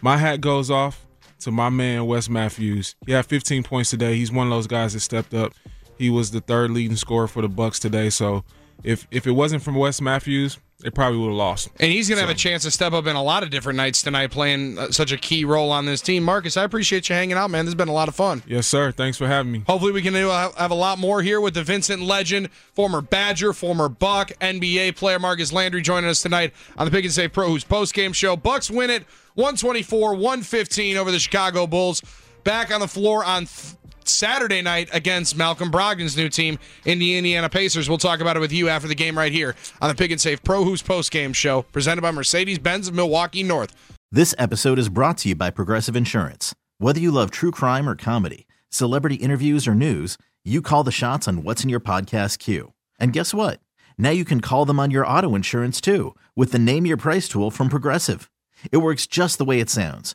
my hat goes off to my man Wes Matthews. He had 15 points today. He's one of those guys that stepped up. He was the third leading scorer for the Bucks today. So if if it wasn't from Wes Matthews, they probably would have lost. And he's going to have a chance to step up in a lot of different nights tonight, playing uh, such a key role on this team. Marcus, I appreciate you hanging out, man. This has been a lot of fun. Yes, sir. Thanks for having me. Hopefully, we can uh, have a lot more here with the Vincent legend, former Badger, former Buck, NBA player Marcus Landry joining us tonight on the Pick and Save Pro Hoops post game show. Bucks win it 124 115 over the Chicago Bulls. Back on the floor on th- Saturday night against Malcolm Brogdon's new team in the Indiana Pacers. We'll talk about it with you after the game right here on the Pick and Save Pro Hoops post game show presented by Mercedes Benz of Milwaukee North. This episode is brought to you by Progressive Insurance. Whether you love true crime or comedy, celebrity interviews or news, you call the shots on what's in your podcast queue. And guess what? Now you can call them on your auto insurance too with the Name Your Price tool from Progressive. It works just the way it sounds.